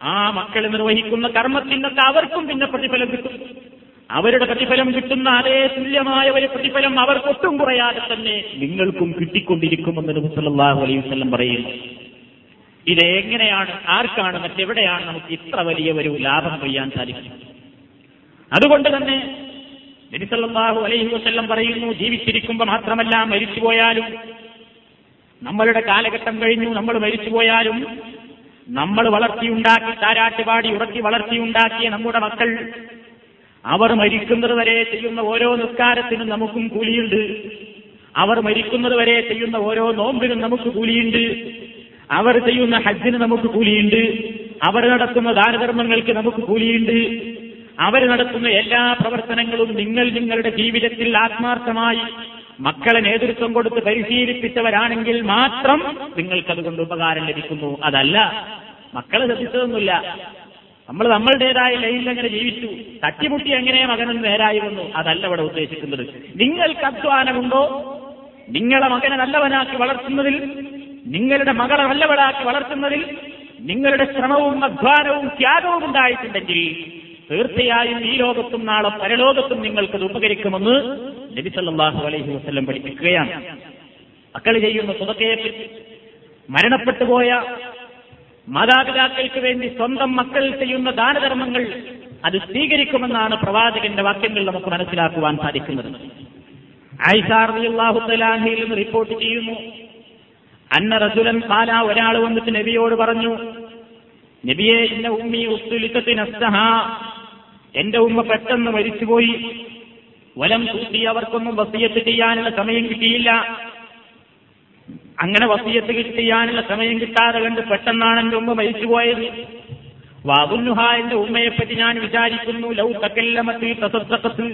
ആ മക്കൾ നിർവഹിക്കുന്ന കർമ്മത്തിനൊക്കെ അവർക്കും പിന്നെ പ്രതിഫലം കിട്ടും. അവരുടെ പ്രതിഫലം കിട്ടുന്ന അതേ തുല്യമായ ഒരു പ്രതിഫലം അവർക്കൊട്ടും കുറയാതെ തന്നെ നിങ്ങൾക്കും കിട്ടിക്കൊണ്ടിരിക്കുമെന്ന് നബി സല്ലല്ലാഹു അലൈഹി വസല്ലം പറയുന്നു. ഇതെങ്ങനെയാണ് ആർക്കാണ്? മറ്റെവിടെയാണ് നമുക്ക് ഇത്ര വലിയ ഒരു ലാഭം കൊയ്യാൻ സാധിക്കും അതുകൊണ്ട് തന്നെ നബിസല്ലാഹു അലൈഹി വസ്ല്ലം പറയുന്നു ജീവിച്ചിരിക്കുമ്പോൾ മാത്രമല്ല മരിച്ചുപോയാലും. നമ്മളുടെ കാലഘട്ടം കഴിഞ്ഞു നമ്മൾ മരിച്ചുപോയാലും നമ്മൾ വളർത്തിയുണ്ടാക്കി താരാട്ടുപാടി ഉറക്കി വളർത്തിയുണ്ടാക്കിയ നമ്മുടെ മക്കൾ അവർ മരിക്കുന്നത് വരെ ചെയ്യുന്ന ഓരോ നിസ്കാരത്തിനും നമുക്കും കൂലിയുണ്ട്. അവർ മരിക്കുന്നത് വരെ ചെയ്യുന്ന ഓരോ നോമ്പിനും നമുക്ക് കൂലിയുണ്ട്. അവർ ചെയ്യുന്ന ഹജ്ജിന് നമുക്ക് കൂലിയുണ്ട്. അവർ നടത്തുന്ന ദാനധർമ്മങ്ങൾക്ക് നമുക്ക് കൂലിയുണ്ട്. അവർ നടത്തുന്ന എല്ലാ പ്രവർത്തനങ്ങളും നിങ്ങൾ നിങ്ങളുടെ ജീവിതത്തിൽ ആത്മാർത്ഥമായി മക്കളെ നേതൃത്വം കൊടുത്ത് പരിശീലിപ്പിച്ചവരാണെങ്കിൽ മാത്രം നിങ്ങൾക്കതുകൊണ്ട് ഉപകാരം ലഭിക്കുന്നു. അതല്ല മക്കളെ ശ്രദ്ധിച്ചതൊന്നുമില്ല. നമ്മൾ നമ്മളുടേതായ ലൈനിൽ അങ്ങനെ ജീവിച്ചു. തട്ടിമുട്ടി എങ്ങനെ മകനൊന്ന് നേരായി വന്നു? അതല്ല ഇവിടെ ഉദ്ദേശിക്കുന്നത്. നിങ്ങൾക്ക് അധ്വാനമുണ്ടോ? നിങ്ങളെ മകനെ നല്ലവനാക്കി വളർത്തുന്നതിൽ നിങ്ങളുടെ മകളെ നല്ലവളാക്കി വളർത്തുന്നതിൽ നിങ്ങളുടെ ശ്രമവും അധ്വാനവും ത്യാഗവും ഉണ്ടായിട്ടുണ്ടെങ്കിൽ തീർച്ചയായും ഈ ലോകത്തും നാളെ പരലോകത്തും നിങ്ങൾക്കത് ഉപകരിക്കുമെന്ന് നബി സല്ലല്ലാഹു അലൈഹി വസല്ലം പഠിപ്പിക്കുകയാണ്. മക്കൾ ചെയ്യുന്ന സുതക്കയെപ്പറ്റി മരണപ്പെട്ടു പോയ മാതാപിതാക്കൾക്ക് വേണ്ടി സ്വന്തം മക്കൾ ചെയ്യുന്ന ദാനധർമ്മങ്ങൾ അത് സ്വീകരിക്കുമെന്നാണ് പ്രവാചകന്റെ വാക്യങ്ങൾ നമുക്ക് മനസ്സിലാക്കുവാൻ സാധിക്കുന്നത്. നിന്ന് റിപ്പോർട്ട് ചെയ്യുന്നു. അന്ന റസുലൻ കാല ഒരാൾ വന്നിട്ട് നബിയോട് പറഞ്ഞു നബിയെ എന്റെ ഉമ്മി ഉസ്തുലിത്തത്തിനസ്തഹ എന്റെ ഉമ്മ പെട്ടെന്ന് മരിച്ചുപോയി. വലം കൂട്ടി അവർക്കൊന്നും വസീയത്ത് ചെയ്യാനുള്ള സമയം കിട്ടിയില്ല. അങ്ങനെ വസീയത്ത് ചെയ്യാനുള്ള സമയം കിട്ടാതെ കണ്ട് പെട്ടെന്നാണ് എന്റെ ഉമ്മ മരിച്ചുപോയത്. വാകുന്നുഹ എന്റെ ഉമ്മയെപ്പറ്റി ഞാൻ വിചാരിക്കുന്നു ലൗ തക്കല്ലമത്തി തസത്തക്കത്ത്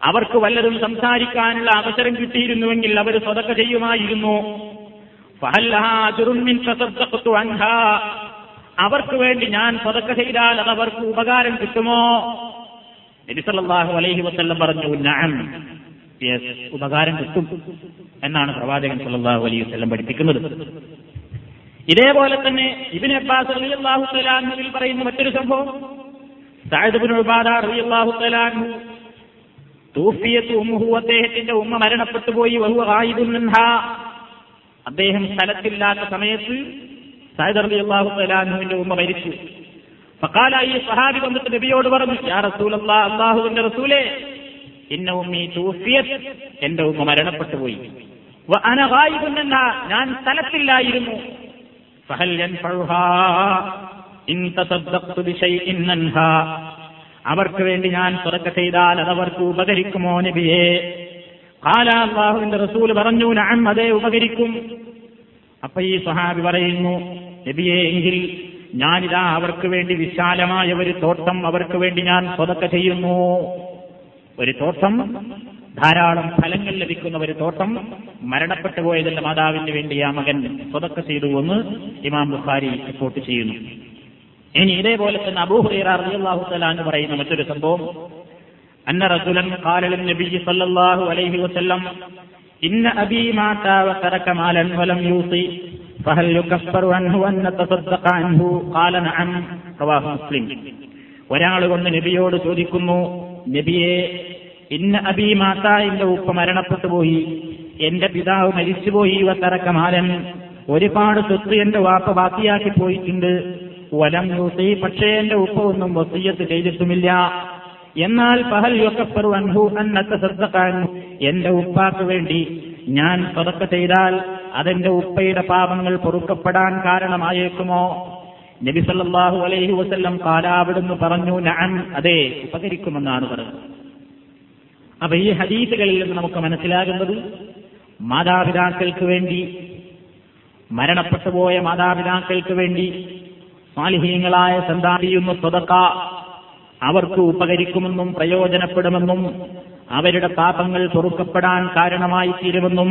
അവർക്ക് വല്ലതും സംസാരിക്കാനുള്ള അവസരം കിട്ടിയിരുന്നുവെങ്കിൽ അവർ സ്വതക്ക ചെയ്യുമായിരുന്നു. അവർക്ക് വേണ്ടി ഞാൻ സ്വതക്ക ചെയ്താൽ അത് അവർക്ക് ഉപകാരം കിട്ടുമോ? നബി സല്ലല്ലാഹു അലൈഹി വസ്ല്ലം പറഞ്ഞു യെസ് ഉപകാരം കിട്ടും എന്നാണ് പ്രവാചകൻ സല്ലാഹു അലൈഹി വസ്ലം പഠിപ്പിക്കുന്നത്. ഇതേപോലെ തന്നെ ഇബിൻ അബ്ബാസ് റളിയല്ലാഹു തലാഹുവിൽ പറയുന്ന മറ്റൊരു സംഭവം. ഇബ്നു ഉബാദ അദ്ദേഹത്തിന്റെ ഉമ്മ മരണപ്പെട്ടു പോയി. അദ്ദേഹം സ്ഥലത്തില്ലാത്ത സമയത്ത് സായിദ് റളിയല്ലാഹു അള്ളാഹു ഉമ്മ മരിച്ചു. ഫഖാല ഈ സഹാബി വന്നിട്ട് നബിയോട് പറഞ്ഞു യാ റസൂലല്ലാഹ് അല്ലാഹുവിന്റെ റസൂലേ ഇന്ന ഉമ്മി തൂഫിയത് എന്റെ ഉമ്മ മരണപ്പെട്ടു പോയി. വ അന ഗായിബുൻ ഞാൻ സ്ഥലത്തില്ലായിരുന്നു. അവർക്ക് വേണ്ടി ഞാൻ തുറക്ക ചെയ്താൽ അത് അവർക്ക് ഉപകരിക്കുമോ നബിയെ? കാലാഹുവിന്റെ റസൂൽ പറഞ്ഞു ഞാൻ അതേ ഉപകരിക്കും. അപ്പൊ ഈ സ്വഹാബി പറയുന്നു നബിയെ എങ്കിൽ ഞാനിതാ അവർക്ക് വേണ്ടി വിശാലമായ ഒരു തോട്ടം അവർക്ക് വേണ്ടി ഞാൻ സ്വതക്ക ചെയ്യുന്നു. ഒരു തോട്ടം ധാരാളം ഫലങ്ങൾ ലഭിക്കുന്ന ഒരു തോട്ടം മരണപ്പെട്ടു പോയതിന്റെ മാതാവിന് വേണ്ടി ആ മകൻ സ്വതക്ക ചെയ്തു എന്ന് ഇമാം ബുഖാരി റിപ്പോർട്ട് ചെയ്യുന്നു. ഇനി ഇതേപോലെ തന്നെ അബൂഹുറാഹു എന്ന് പറയുന്ന മറ്റൊരു സംഭവം. അന്ന റസുലൻ കാലൻ നബി സല്ലല്ലാഹു അലൈഹി വസല്ലം ഇന്ന അബി മാത തറക മാലൻ വലം യൂസി ഫഹൽ യുകഫറു അൻഹു അൻ നതസദ്ദഖ അൻഹു. ഖാല നഅം. റവാഹു മുസ്ലിം. ഒരാൾ കൊണ്ട് നബിയോട് ചോദിക്കുന്നു നബിയെ ഇന്ന അബി മാതാ എന്റെ ഉപ്പ മരണപ്പെട്ടു പോയി. എന്റെ പിതാവ് മരിച്ചുപോയി വതറക മാലൻ ഒരുപാട് സ്വത്ത് എന്റെ വാപ്പ ബാക്കിയാക്കി പോയിട്ടുണ്ട്. വലം യൂസി പക്ഷേ എന്റെ ഉപ്പ ഒന്നും വസീയത്ത് ചെയ്തിട്ടുമില്ല. എന്നാൽ പഹൽ യൊക്കപ്പറു അൻഹു അന്നത്തെ ശ്രദ്ധക്കാരൻ എന്റെ ഉപ്പാക്ക് വേണ്ടി ഞാൻ സ്വതക്ക ചെയ്താൽ അതെന്റെ ഉപ്പയുടെ പാപങ്ങൾ പൊറുക്കപ്പെടാൻ കാരണമായേക്കുമോ? നബി സല്ലല്ലാഹു അലൈഹി വസ്ല്ലം കാലാവിടുന്ന് പറഞ്ഞു ഞാൻ അതെ ഉപകരിക്കുമെന്നാണ് പറഞ്ഞത്. അപ്പൊ ഈ ഹദീസുകളിൽ നിന്ന് നമുക്ക് മനസ്സിലാകുന്നത് മാതാപിതാക്കൾക്ക് വേണ്ടി മരണപ്പെട്ടു പോയ മാതാപിതാക്കൾക്ക് വേണ്ടി സാലിഹീങ്ങളായ സന്താനിയുന്ന സ്വതക്ക അവർക്ക് ഉപകരിക്കുമെന്നും പ്രയോജനപ്പെടുമെന്നും അവരുടെ പാപങ്ങൾ പൊറുക്കപ്പെടാൻ കാരണമായി തീരുമെന്നും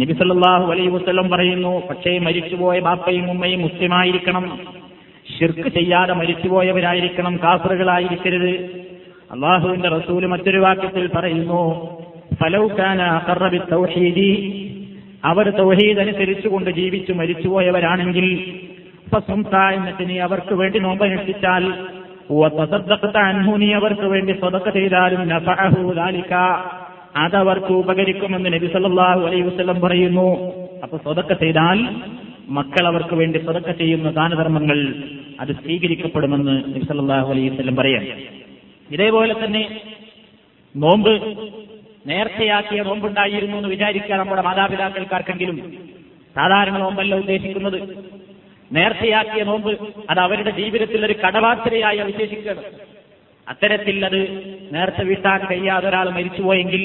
നബിസല്ലാഹു അലൈ വസ്ലം പറയുന്നു പക്ഷേ മരിച്ചുപോയ ബാപ്പയും ഉമ്മയും മുസ്ലിമായിരിക്കണം. ഷിർക്ക് ചെയ്യാതെ മരിച്ചുപോയവരായിരിക്കണം കാസറുകളായിരിക്കരുത് അള്ളാഹുവിന്റെ റസൂൽ മറ്റൊരു വാക്യത്തിൽ പറയുന്നു അവർ തൗഹീദ് അനുസരിച്ചുകൊണ്ട് ജീവിച്ചു മരിച്ചുപോയവരാണെങ്കിൽ എന്നിട്ട് നീ അവർക്ക് വേണ്ടി നോമ്പനുഷ്ഠിച്ചാൽ അവർക്ക് വേണ്ടി സ്വതക്ക ചെയ്താലും അതവർക്ക് ഉപകരിക്കുമെന്ന് നബി സല്ലാഹു അലൈഹി വസ്ലം പറയുന്നു. അപ്പൊ സ്വതക്ക ചെയ്താൽ മക്കൾ അവർക്ക് വേണ്ടി സ്വതക്ക ചെയ്യുന്ന ദാനധർമ്മങ്ങൾ അത് സ്വീകരിക്കപ്പെടുമെന്ന് നബി സല്ലാഹു അലൈഹി വസ്ലം പറയാം ഇതേപോലെ തന്നെ നോമ്പ് നേർച്ചയാക്കിയ നോമ്പുണ്ടായിരുന്നു എന്ന് വിചാരിക്കുക നമ്മുടെ മാതാപിതാക്കൾക്കാർക്കെങ്കിലും സാധാരണ നോമ്പല്ല ഉദ്ദേശിക്കുന്നത്. നേർച്ചയാക്കിയ നോമ്പ് അത് അവരുടെ ജീവിതത്തിൽ ഒരു കടവാസരയായി അവശേഷിക്കണം അത്തരത്തിൽ അത് നേരത്തെ വീട്ടാൻ കഴിയാതെ ഒരാൾ മരിച്ചുപോയെങ്കിൽ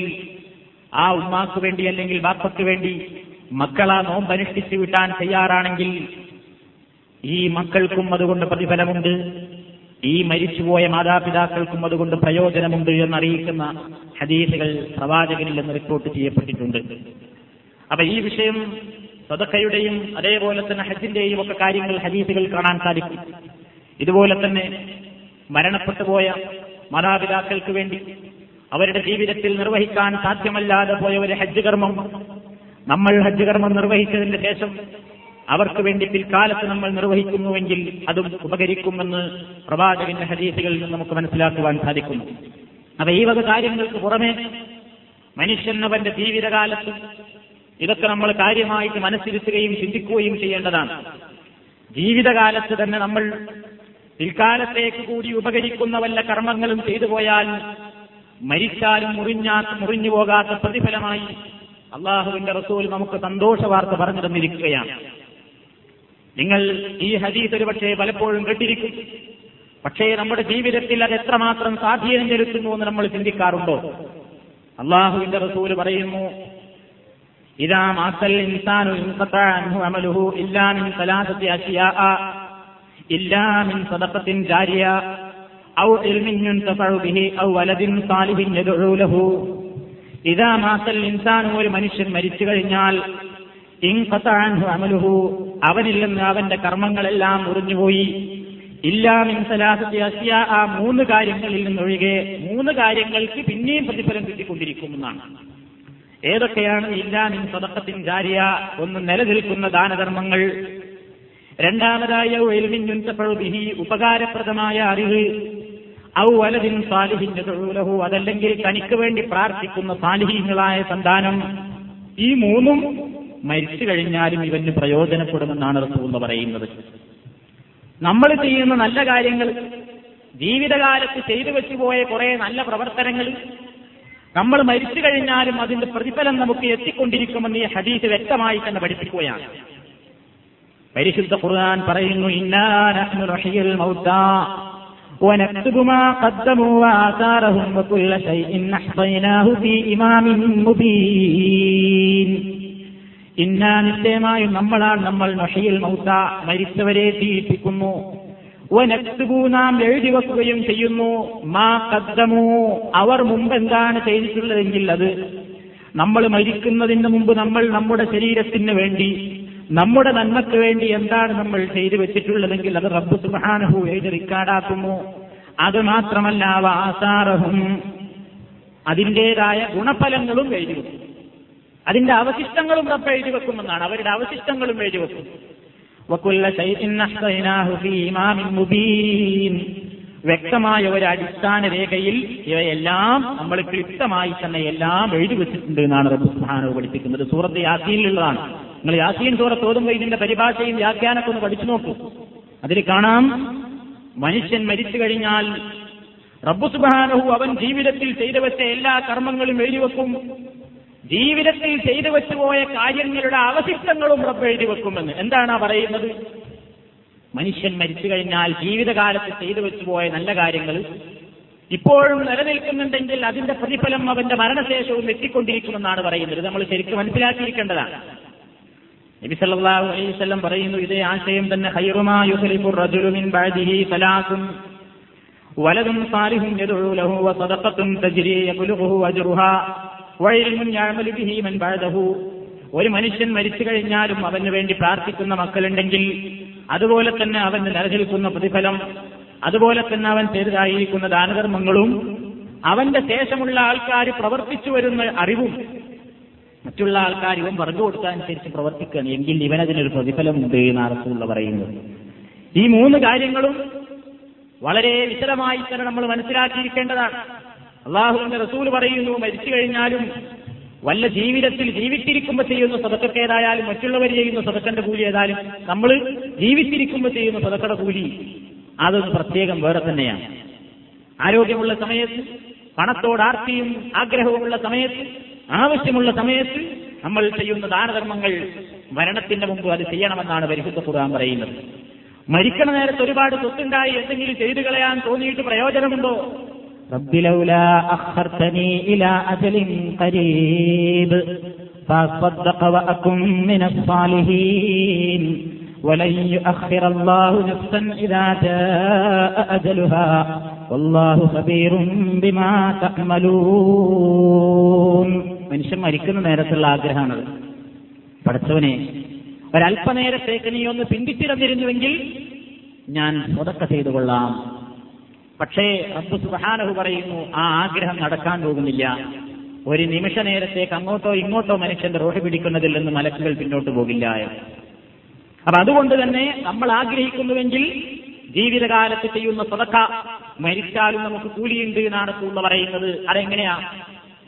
ആ ഉമ്മാക്ക് വേണ്ടി അല്ലെങ്കിൽ ബാപ്പയ്ക്ക് വേണ്ടി മക്കൾ ആ നോമ്പ് അനുഷ്ഠിച്ചു വിട്ടാൻ തയ്യാറാണെങ്കിൽ ഈ മക്കൾക്കും അതുകൊണ്ട് പ്രതിഫലമുണ്ട് ഈ മരിച്ചുപോയ മാതാപിതാക്കൾക്കും അതുകൊണ്ട് പ്രയോജനമുണ്ട് എന്നറിയിക്കുന്ന ഹദീസുകൾ പ്രവാചകനിൽ നിന്ന് റിപ്പോർട്ട് ചെയ്യപ്പെട്ടിട്ടുണ്ട്. അപ്പൊ ഈ വിഷയം സദക്കയുടെയും അതേപോലെ തന്നെ ഹജ്ജിന്റെയും ഒക്കെ കാര്യങ്ങൾ ഹദീസുകൾ കാണാൻ സാധിക്കും. ഇതുപോലെ തന്നെ മരണപ്പെട്ടു പോയ മാതാപിതാക്കൾക്ക് വേണ്ടി അവരുടെ ജീവിതത്തിൽ നിർവഹിക്കാൻ സാധ്യമല്ലാതെ പോയ ഒരു ഹജ്ജ് കർമ്മം നമ്മൾ ഹജ്ജ് കർമ്മം നിർവഹിച്ചതിന് ശേഷം അവർക്ക് വേണ്ടി പിൽക്കാലത്ത് നമ്മൾ നിർവഹിക്കുന്നുവെങ്കിൽ അതും ഉപകരിക്കുമെന്ന് പ്രവാചകന്റെ ഹദീസുകളിൽ നിന്ന് നമുക്ക് മനസ്സിലാക്കുവാൻ സാധിക്കുന്നു. അപ്പൊ ഈ വക കാര്യങ്ങൾക്ക് പുറമെ മനുഷ്യൻ അവന്റെ ജീവിതകാലത്ത് ഇതൊക്കെ നമ്മൾ കാര്യമായിട്ട് മനസ്സിരുത്തുകയും ചിന്തിക്കുകയും ചെയ്യേണ്ടതാണ്. ജീവിതകാലത്ത് തന്നെ നമ്മൾ പിൽക്കാലത്തേക്ക് കൂടി ഉപകരിക്കുന്ന വല്ല കർമ്മങ്ങളും ചെയ്തു പോയാൽ മരിച്ചാലും മുറിഞ്ഞാ മുറിഞ്ഞു പോകാത്ത പ്രതിഫലമായി അള്ളാഹുവിന്റെ റസൂൽ നമുക്ക് സന്തോഷ വാർത്ത പറഞ്ഞു തന്നിരിക്കുകയാണ്. നിങ്ങൾ ഈ ഹദീസ് ഒരു പക്ഷേ പലപ്പോഴും കേട്ടിരിക്കും. പക്ഷേ നമ്മുടെ ജീവിതത്തിൽ അത് എത്രമാത്രം സ്വാധീനം ചെലുത്തുന്നു എന്ന് നമ്മൾ ചിന്തിക്കാറുണ്ടോ? അള്ളാഹുവിന്റെ റസൂൽ പറയുന്നു ഇതാ മാസൽ ഇൻസാനു അമലുഹു ഇല്ലാ മിൻ സലാസത്തി അശിയാഅ ഇല്ലാ മിൻ സദഖത്തിൻ ജാരിയ ഔ ഇൽമിൻ യുൻതഫഉ ബിഹി ഔ വലദിൻ സാലിഹിൻ യദ്ഉ ഇതാ മാസൽ ഇൻസാനു ഒരു മനുഷ്യൻ മരിച്ചു കഴിഞ്ഞാൽ ഇൻഖത്താ അൻഹു അമലുഹു അവനിൽ നിന്ന് അവന്റെ കർമ്മങ്ങളെല്ലാം മുറിഞ്ഞുപോയി. ഇല്ലാമിൻ സലാസത്തി അസ്യ. ആ മൂന്ന് കാര്യങ്ങളിൽ നിന്നൊഴികെ മൂന്ന് കാര്യങ്ങൾക്ക് പിന്നെയും പ്രതിഫലം കിട്ടിക്കൊണ്ടിരിക്കുമെന്നാണ് ഏതൊക്കെയാണ് ഇല്ലാമിൻ സദക്കത്തിൻ ജാരിയ? ഒന്ന് നിലനിൽക്കുന്ന ദാനധർമ്മങ്ങൾ. രണ്ടാമതായ എൽമിൻബിഹി ഉപകാരപ്രദമായ അറിവ്. ഔ വലതിൻ സാലിഹിന്റെ തൊഴിലഹു അതല്ലെങ്കിൽ തനിക്ക് വേണ്ടി പ്രാർത്ഥിക്കുന്ന സാലിഹീങ്ങളായ സന്താനം. ഈ മൂന്നും മരിച്ചു കഴിഞ്ഞാലും ഇവന് പ്രയോജനപ്പെടുമെന്നാണ് റസൂന്ന് പറയുന്നത്. നമ്മൾ ചെയ്യുന്ന നല്ല കാര്യങ്ങൾ ജീവിതകാലത്ത് ചെയ്തു വെച്ചുപോയ കുറെ നല്ല പ്രവർത്തനങ്ങൾ നമ്മൾ മരിച്ചു കഴിഞ്ഞാലും അതിന്റെ പ്രതിഫലം നമുക്ക് എത്തിക്കൊണ്ടിരിക്കുമെന്ന് ഈ ഹദീസ് വ്യക്തമായി തന്നെ പഠിപ്പിക്കുകയാണ്. പരിശുദ്ധ ഖുർആൻ പറയുന്നു ഇന്നാ നിശ്ചയമായും നമ്മളാണ് നമ്മൾ നഷയിൽ മൗത്ത മരിച്ചവരെ ജീവിപ്പിക്കുന്നു. ഒനക്തുബു നാം എഴുതി വെക്കുകയും ചെയ്യുന്നു മാ കദ്ദമോ അവർ മുമ്പ് എന്താണ് ചെയ്തിട്ടുള്ളതെങ്കിൽ അത് നമ്മൾ മരിക്കുന്നതിന് മുമ്പ് നമ്മൾ നമ്മുടെ ശരീരത്തിന് വേണ്ടി നമ്മുടെ നന്മയ്ക്ക് വേണ്ടി എന്താണ് നമ്മൾ ചെയ്തു വെച്ചിട്ടുള്ളതെങ്കിൽ അത് റബ്ബ് സുബാനഹു എഴുതി റിക്കാർഡാക്കുന്നു അത് മാത്രമല്ല വാസാറഹും അതിന്റെതായ ഗുണഫലങ്ങളും എഴുതി വെക്കും. അതിന്റെ അവശിഷ്ടങ്ങളും റബ്ബ് എഴുതി വെക്കുമെന്നാണ്. അവരുടെ അവശിഷ്ടങ്ങളും എഴുതി വെക്കും. വ്യക്തമായ ഒരു അടിസ്ഥാന രേഖയിൽ ഇവയെല്ലാം നമ്മൾ ക്ലിപ്തമായി തന്നെ എല്ലാം എഴുതി വെച്ചിട്ടുണ്ട് എന്നാണ് റബ്ബ് സുബ്ഹാനഹു പഠിപ്പിക്കുന്നത്. സൂറത്ത് യാസീനിലുള്ളതാണ്. നിങ്ങൾ യാസീൻ സൂറത്ത് ഓതുമ്പോൾ ഇതിന്റെ പരിഭാഷയും വ്യാഖ്യാനമൊക്കെ ഒന്ന് പഠിച്ചു നോക്കൂ. അതിൽ കാണാം മനുഷ്യൻ മരിച്ചു കഴിഞ്ഞാൽ റബ്ബു സുബാനഹു അവൻ ജീവിതത്തിൽ ചെയ്തു വെച്ച എല്ലാ കർമ്മങ്ങളും എഴുതി വെക്കും. ജീവിതത്തിൽ ചെയ്തു വെച്ചുപോയ കാര്യങ്ങളുടെ അവശിഷ്ടങ്ങളും റബ്ബ് എഴുതി വെക്കുമെന്ന്. എന്താണ് ആ പറയുന്നത്? മനുഷ്യൻ മരിച്ചു കഴിഞ്ഞാൽ ജീവിതകാലത്ത് ചെയ്തു വെച്ചുപോയ നല്ല കാര്യങ്ങൾ ഇപ്പോഴും നിലനിൽക്കുന്നുണ്ടെങ്കിൽ അതിന്റെ പ്രതിഫലം അവന്റെ മരണശേഷവും എത്തിക്കൊണ്ടിരിക്കുമെന്നാണ് പറയുന്നത്. നമ്മൾ ശരിക്കും മനസ്സിലാക്കിയിരിക്കേണ്ടതാണ്. നബി സല്ലല്ലാഹു അലൈഹി വസല്ലം പറയുന്നു ഇതേ ആശയം തന്നെ ഖൈറുമാ യുഖ്ലിഫു റജുലു മിൻ ബഅദിഹി സലാസുൻ വലദുൻ സാലിഹും യദ്ഉ ലഹു വസദഖത്തുൻ തജ്രി യബ്ലുഗുഹു അജ്റുഹാ വഇൽമുൻ യഅമലു ബിഹി മൻ ബഅദഹു. ഒരു മനുഷ്യൻ മരിച്ചു കഴിഞ്ഞാലും അവന് വേണ്ടി പ്രാർത്ഥിക്കുന്ന മക്കളുണ്ടെങ്കിൽ അതുപോലെ തന്നെ അവന് നിലനിൽക്കുന്ന പ്രതിഫലം അതുപോലെ തന്നെ അവൻ ചെയ്തതായിരിക്കുന്ന ദാനധർമ്മങ്ങളും അവന്റെ ശേഷമുള്ള ആൾക്കാർ പ്രവർത്തിച്ചു വരുന്ന അറിവും മറ്റുള്ള ആൾക്കാർ ഇവൻ പറഞ്ഞു കൊടുക്കാനുസരിച്ച് പ്രവർത്തിക്കുകയാണ്. എങ്കിൽ ഇവനതിനൊരു പ്രതിഫലമുണ്ട് എന്നാണ് റസൂള്ള പറയുന്നത് ഈ മൂന്ന് കാര്യങ്ങളും വളരെ വിശദമായി തന്നെ നമ്മൾ മനസ്സിലാക്കിയിരിക്കേണ്ടതാണ്. അള്ളാഹുവിന്റെ റസൂൽ പറയുന്നു മരിച്ചു കഴിഞ്ഞാലും വല്ല ജീവിതത്തിൽ ജീവിച്ചിരിക്കുമ്പോൾ ചെയ്യുന്ന സതക്കത്തേതായാലും മറ്റുള്ളവർ ചെയ്യുന്ന സതക്കന്റെ കൂലി ഏതായാലും നമ്മൾ ജീവിച്ചിരിക്കുമ്പോൾ ചെയ്യുന്ന സതക്കയുടെ കൂലി അതൊന്ന് പ്രത്യേകം വേറെ തന്നെയാണ്. ആരോഗ്യമുള്ള സമയത്ത് പണത്തോട് ആർത്തിയും ആഗ്രഹവുമുള്ള സമയത്ത് ആവശ്യമുള്ള സമയത്ത് നമ്മൾ ചെയ്യുന്ന ദാനധർമ്മങ്ങൾ മരണത്തിന്റെ മുമ്പ് അത് ചെയ്യണമെന്നാണ് പരിശുദ്ധ ഖുർആൻ പറയുന്നത്. മരിക്കണ നേരത്ത് ഒരുപാട് സ്വത്തുണ്ടായി എന്തെങ്കിലും ചെയ്തു കളയാൻ തോന്നിയിട്ട് പ്രയോജനമുണ്ടോ? رب لولا أخرتني إلى أجل قريب فأصدق وأكن من الصالحين ولن يؤخر الله نفسا إذا جاء أجلها والله خبير بما تعملون മനുഷ്യൻ മരിക്കുന്ന നേരത്തുള്ള ആഗ്രഹമാണത് പഠിച്ചവനെ ഒരല്പനേരത്തേക്ക് നീ ഒന്ന് പിന്തിച്ചിടന്നിരുന്നുവെങ്കിൽ ഞാൻ സ്വതക്ക ചെയ്തു കൊള്ളാം പക്ഷേ റബ്ബ് സുബഹാനഹു പറയുന്നു ആ ആഗ്രഹം നടക്കാൻ പോകുന്നില്ല ഒരു നിമിഷ നേരത്തേക്ക് അങ്ങോട്ടോ ഇങ്ങോട്ടോ മനുഷ്യന്റെ റോഹി പിടിക്കുന്നതിൽ നിന്ന് മലക്കുകൾ പിന്നോട്ട് പോകില്ല അപ്പൊ അതുകൊണ്ട് തന്നെ നമ്മൾ ആഗ്രഹിക്കുന്നുവെങ്കിൽ ജീവിതകാലത്ത് ചെയ്യുന്ന സ്വതക്ക മരിച്ചാലും നമുക്ക് കൂലിയുണ്ട് എന്നാണ് കൂടുതൽ പറയുന്നത്. അതെങ്ങനെയാ?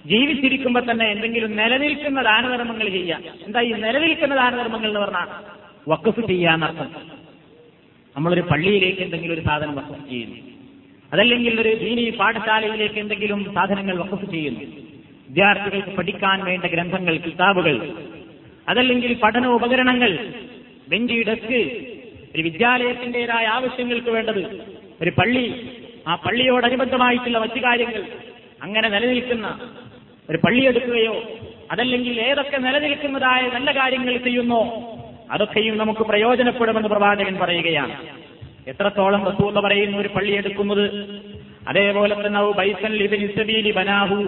ജീവിച്ചിരിക്കുമ്പോൾ തന്നെ എന്തെങ്കിലും നിലനിൽക്കുന്ന ദാനധർമ്മങ്ങൾ ചെയ്യാം എന്താ ഈ നിലനിൽക്കുന്ന ദാനധർമ്മങ്ങൾ എന്ന് പറഞ്ഞാൽ വക്കഫ് ചെയ്യാന്നർത്ഥം നമ്മളൊരു പള്ളിയിലേക്ക് എന്തെങ്കിലും ഒരു സാധനം വക്കഫ് ചെയ്യുന്നു. അതല്ലെങ്കിൽ ഒരു ദീനി പാഠശാലയിലേക്ക് എന്തെങ്കിലും സാധനങ്ങൾ വക്കഫ് ചെയ്യുന്നു. വിദ്യാർത്ഥികൾക്ക് പഠിക്കാൻ വേണ്ട ഗ്രന്ഥങ്ങൾ കിതാബുകൾ അതല്ലെങ്കിൽ പഠന ഉപകരണങ്ങൾ ബെഞ്ച് ഡെസ്ക് ഒരു വിദ്യാലയത്തിന്റേതായ ആവശ്യങ്ങൾക്ക് വേണ്ടത്. ഒരു പള്ളി. ആ പള്ളിയോടനുബന്ധമായിട്ടുള്ള മറ്റു കാര്യങ്ങൾ. അങ്ങനെ നിലനിൽക്കുന്ന ഒരു പള്ളി എടുക്കുകയോ അതല്ലെങ്കിൽ ഏതൊക്കെ നിലനിൽക്കുന്നതായ നല്ല കാര്യങ്ങൾ ചെയ്യുന്നോ അതൊക്കെയും നമുക്ക് പ്രയോജനപ്പെടുമെന്ന് പ്രവാചകൻ പറയുകയാണ്. എത്രത്തോളം റസൂല പറയുന്നു ഒരു പള്ളി എടുക്കുന്നത്? അതേപോലെ തന്നെ ബൈസൻ ലിബിൻ ബനാഹു.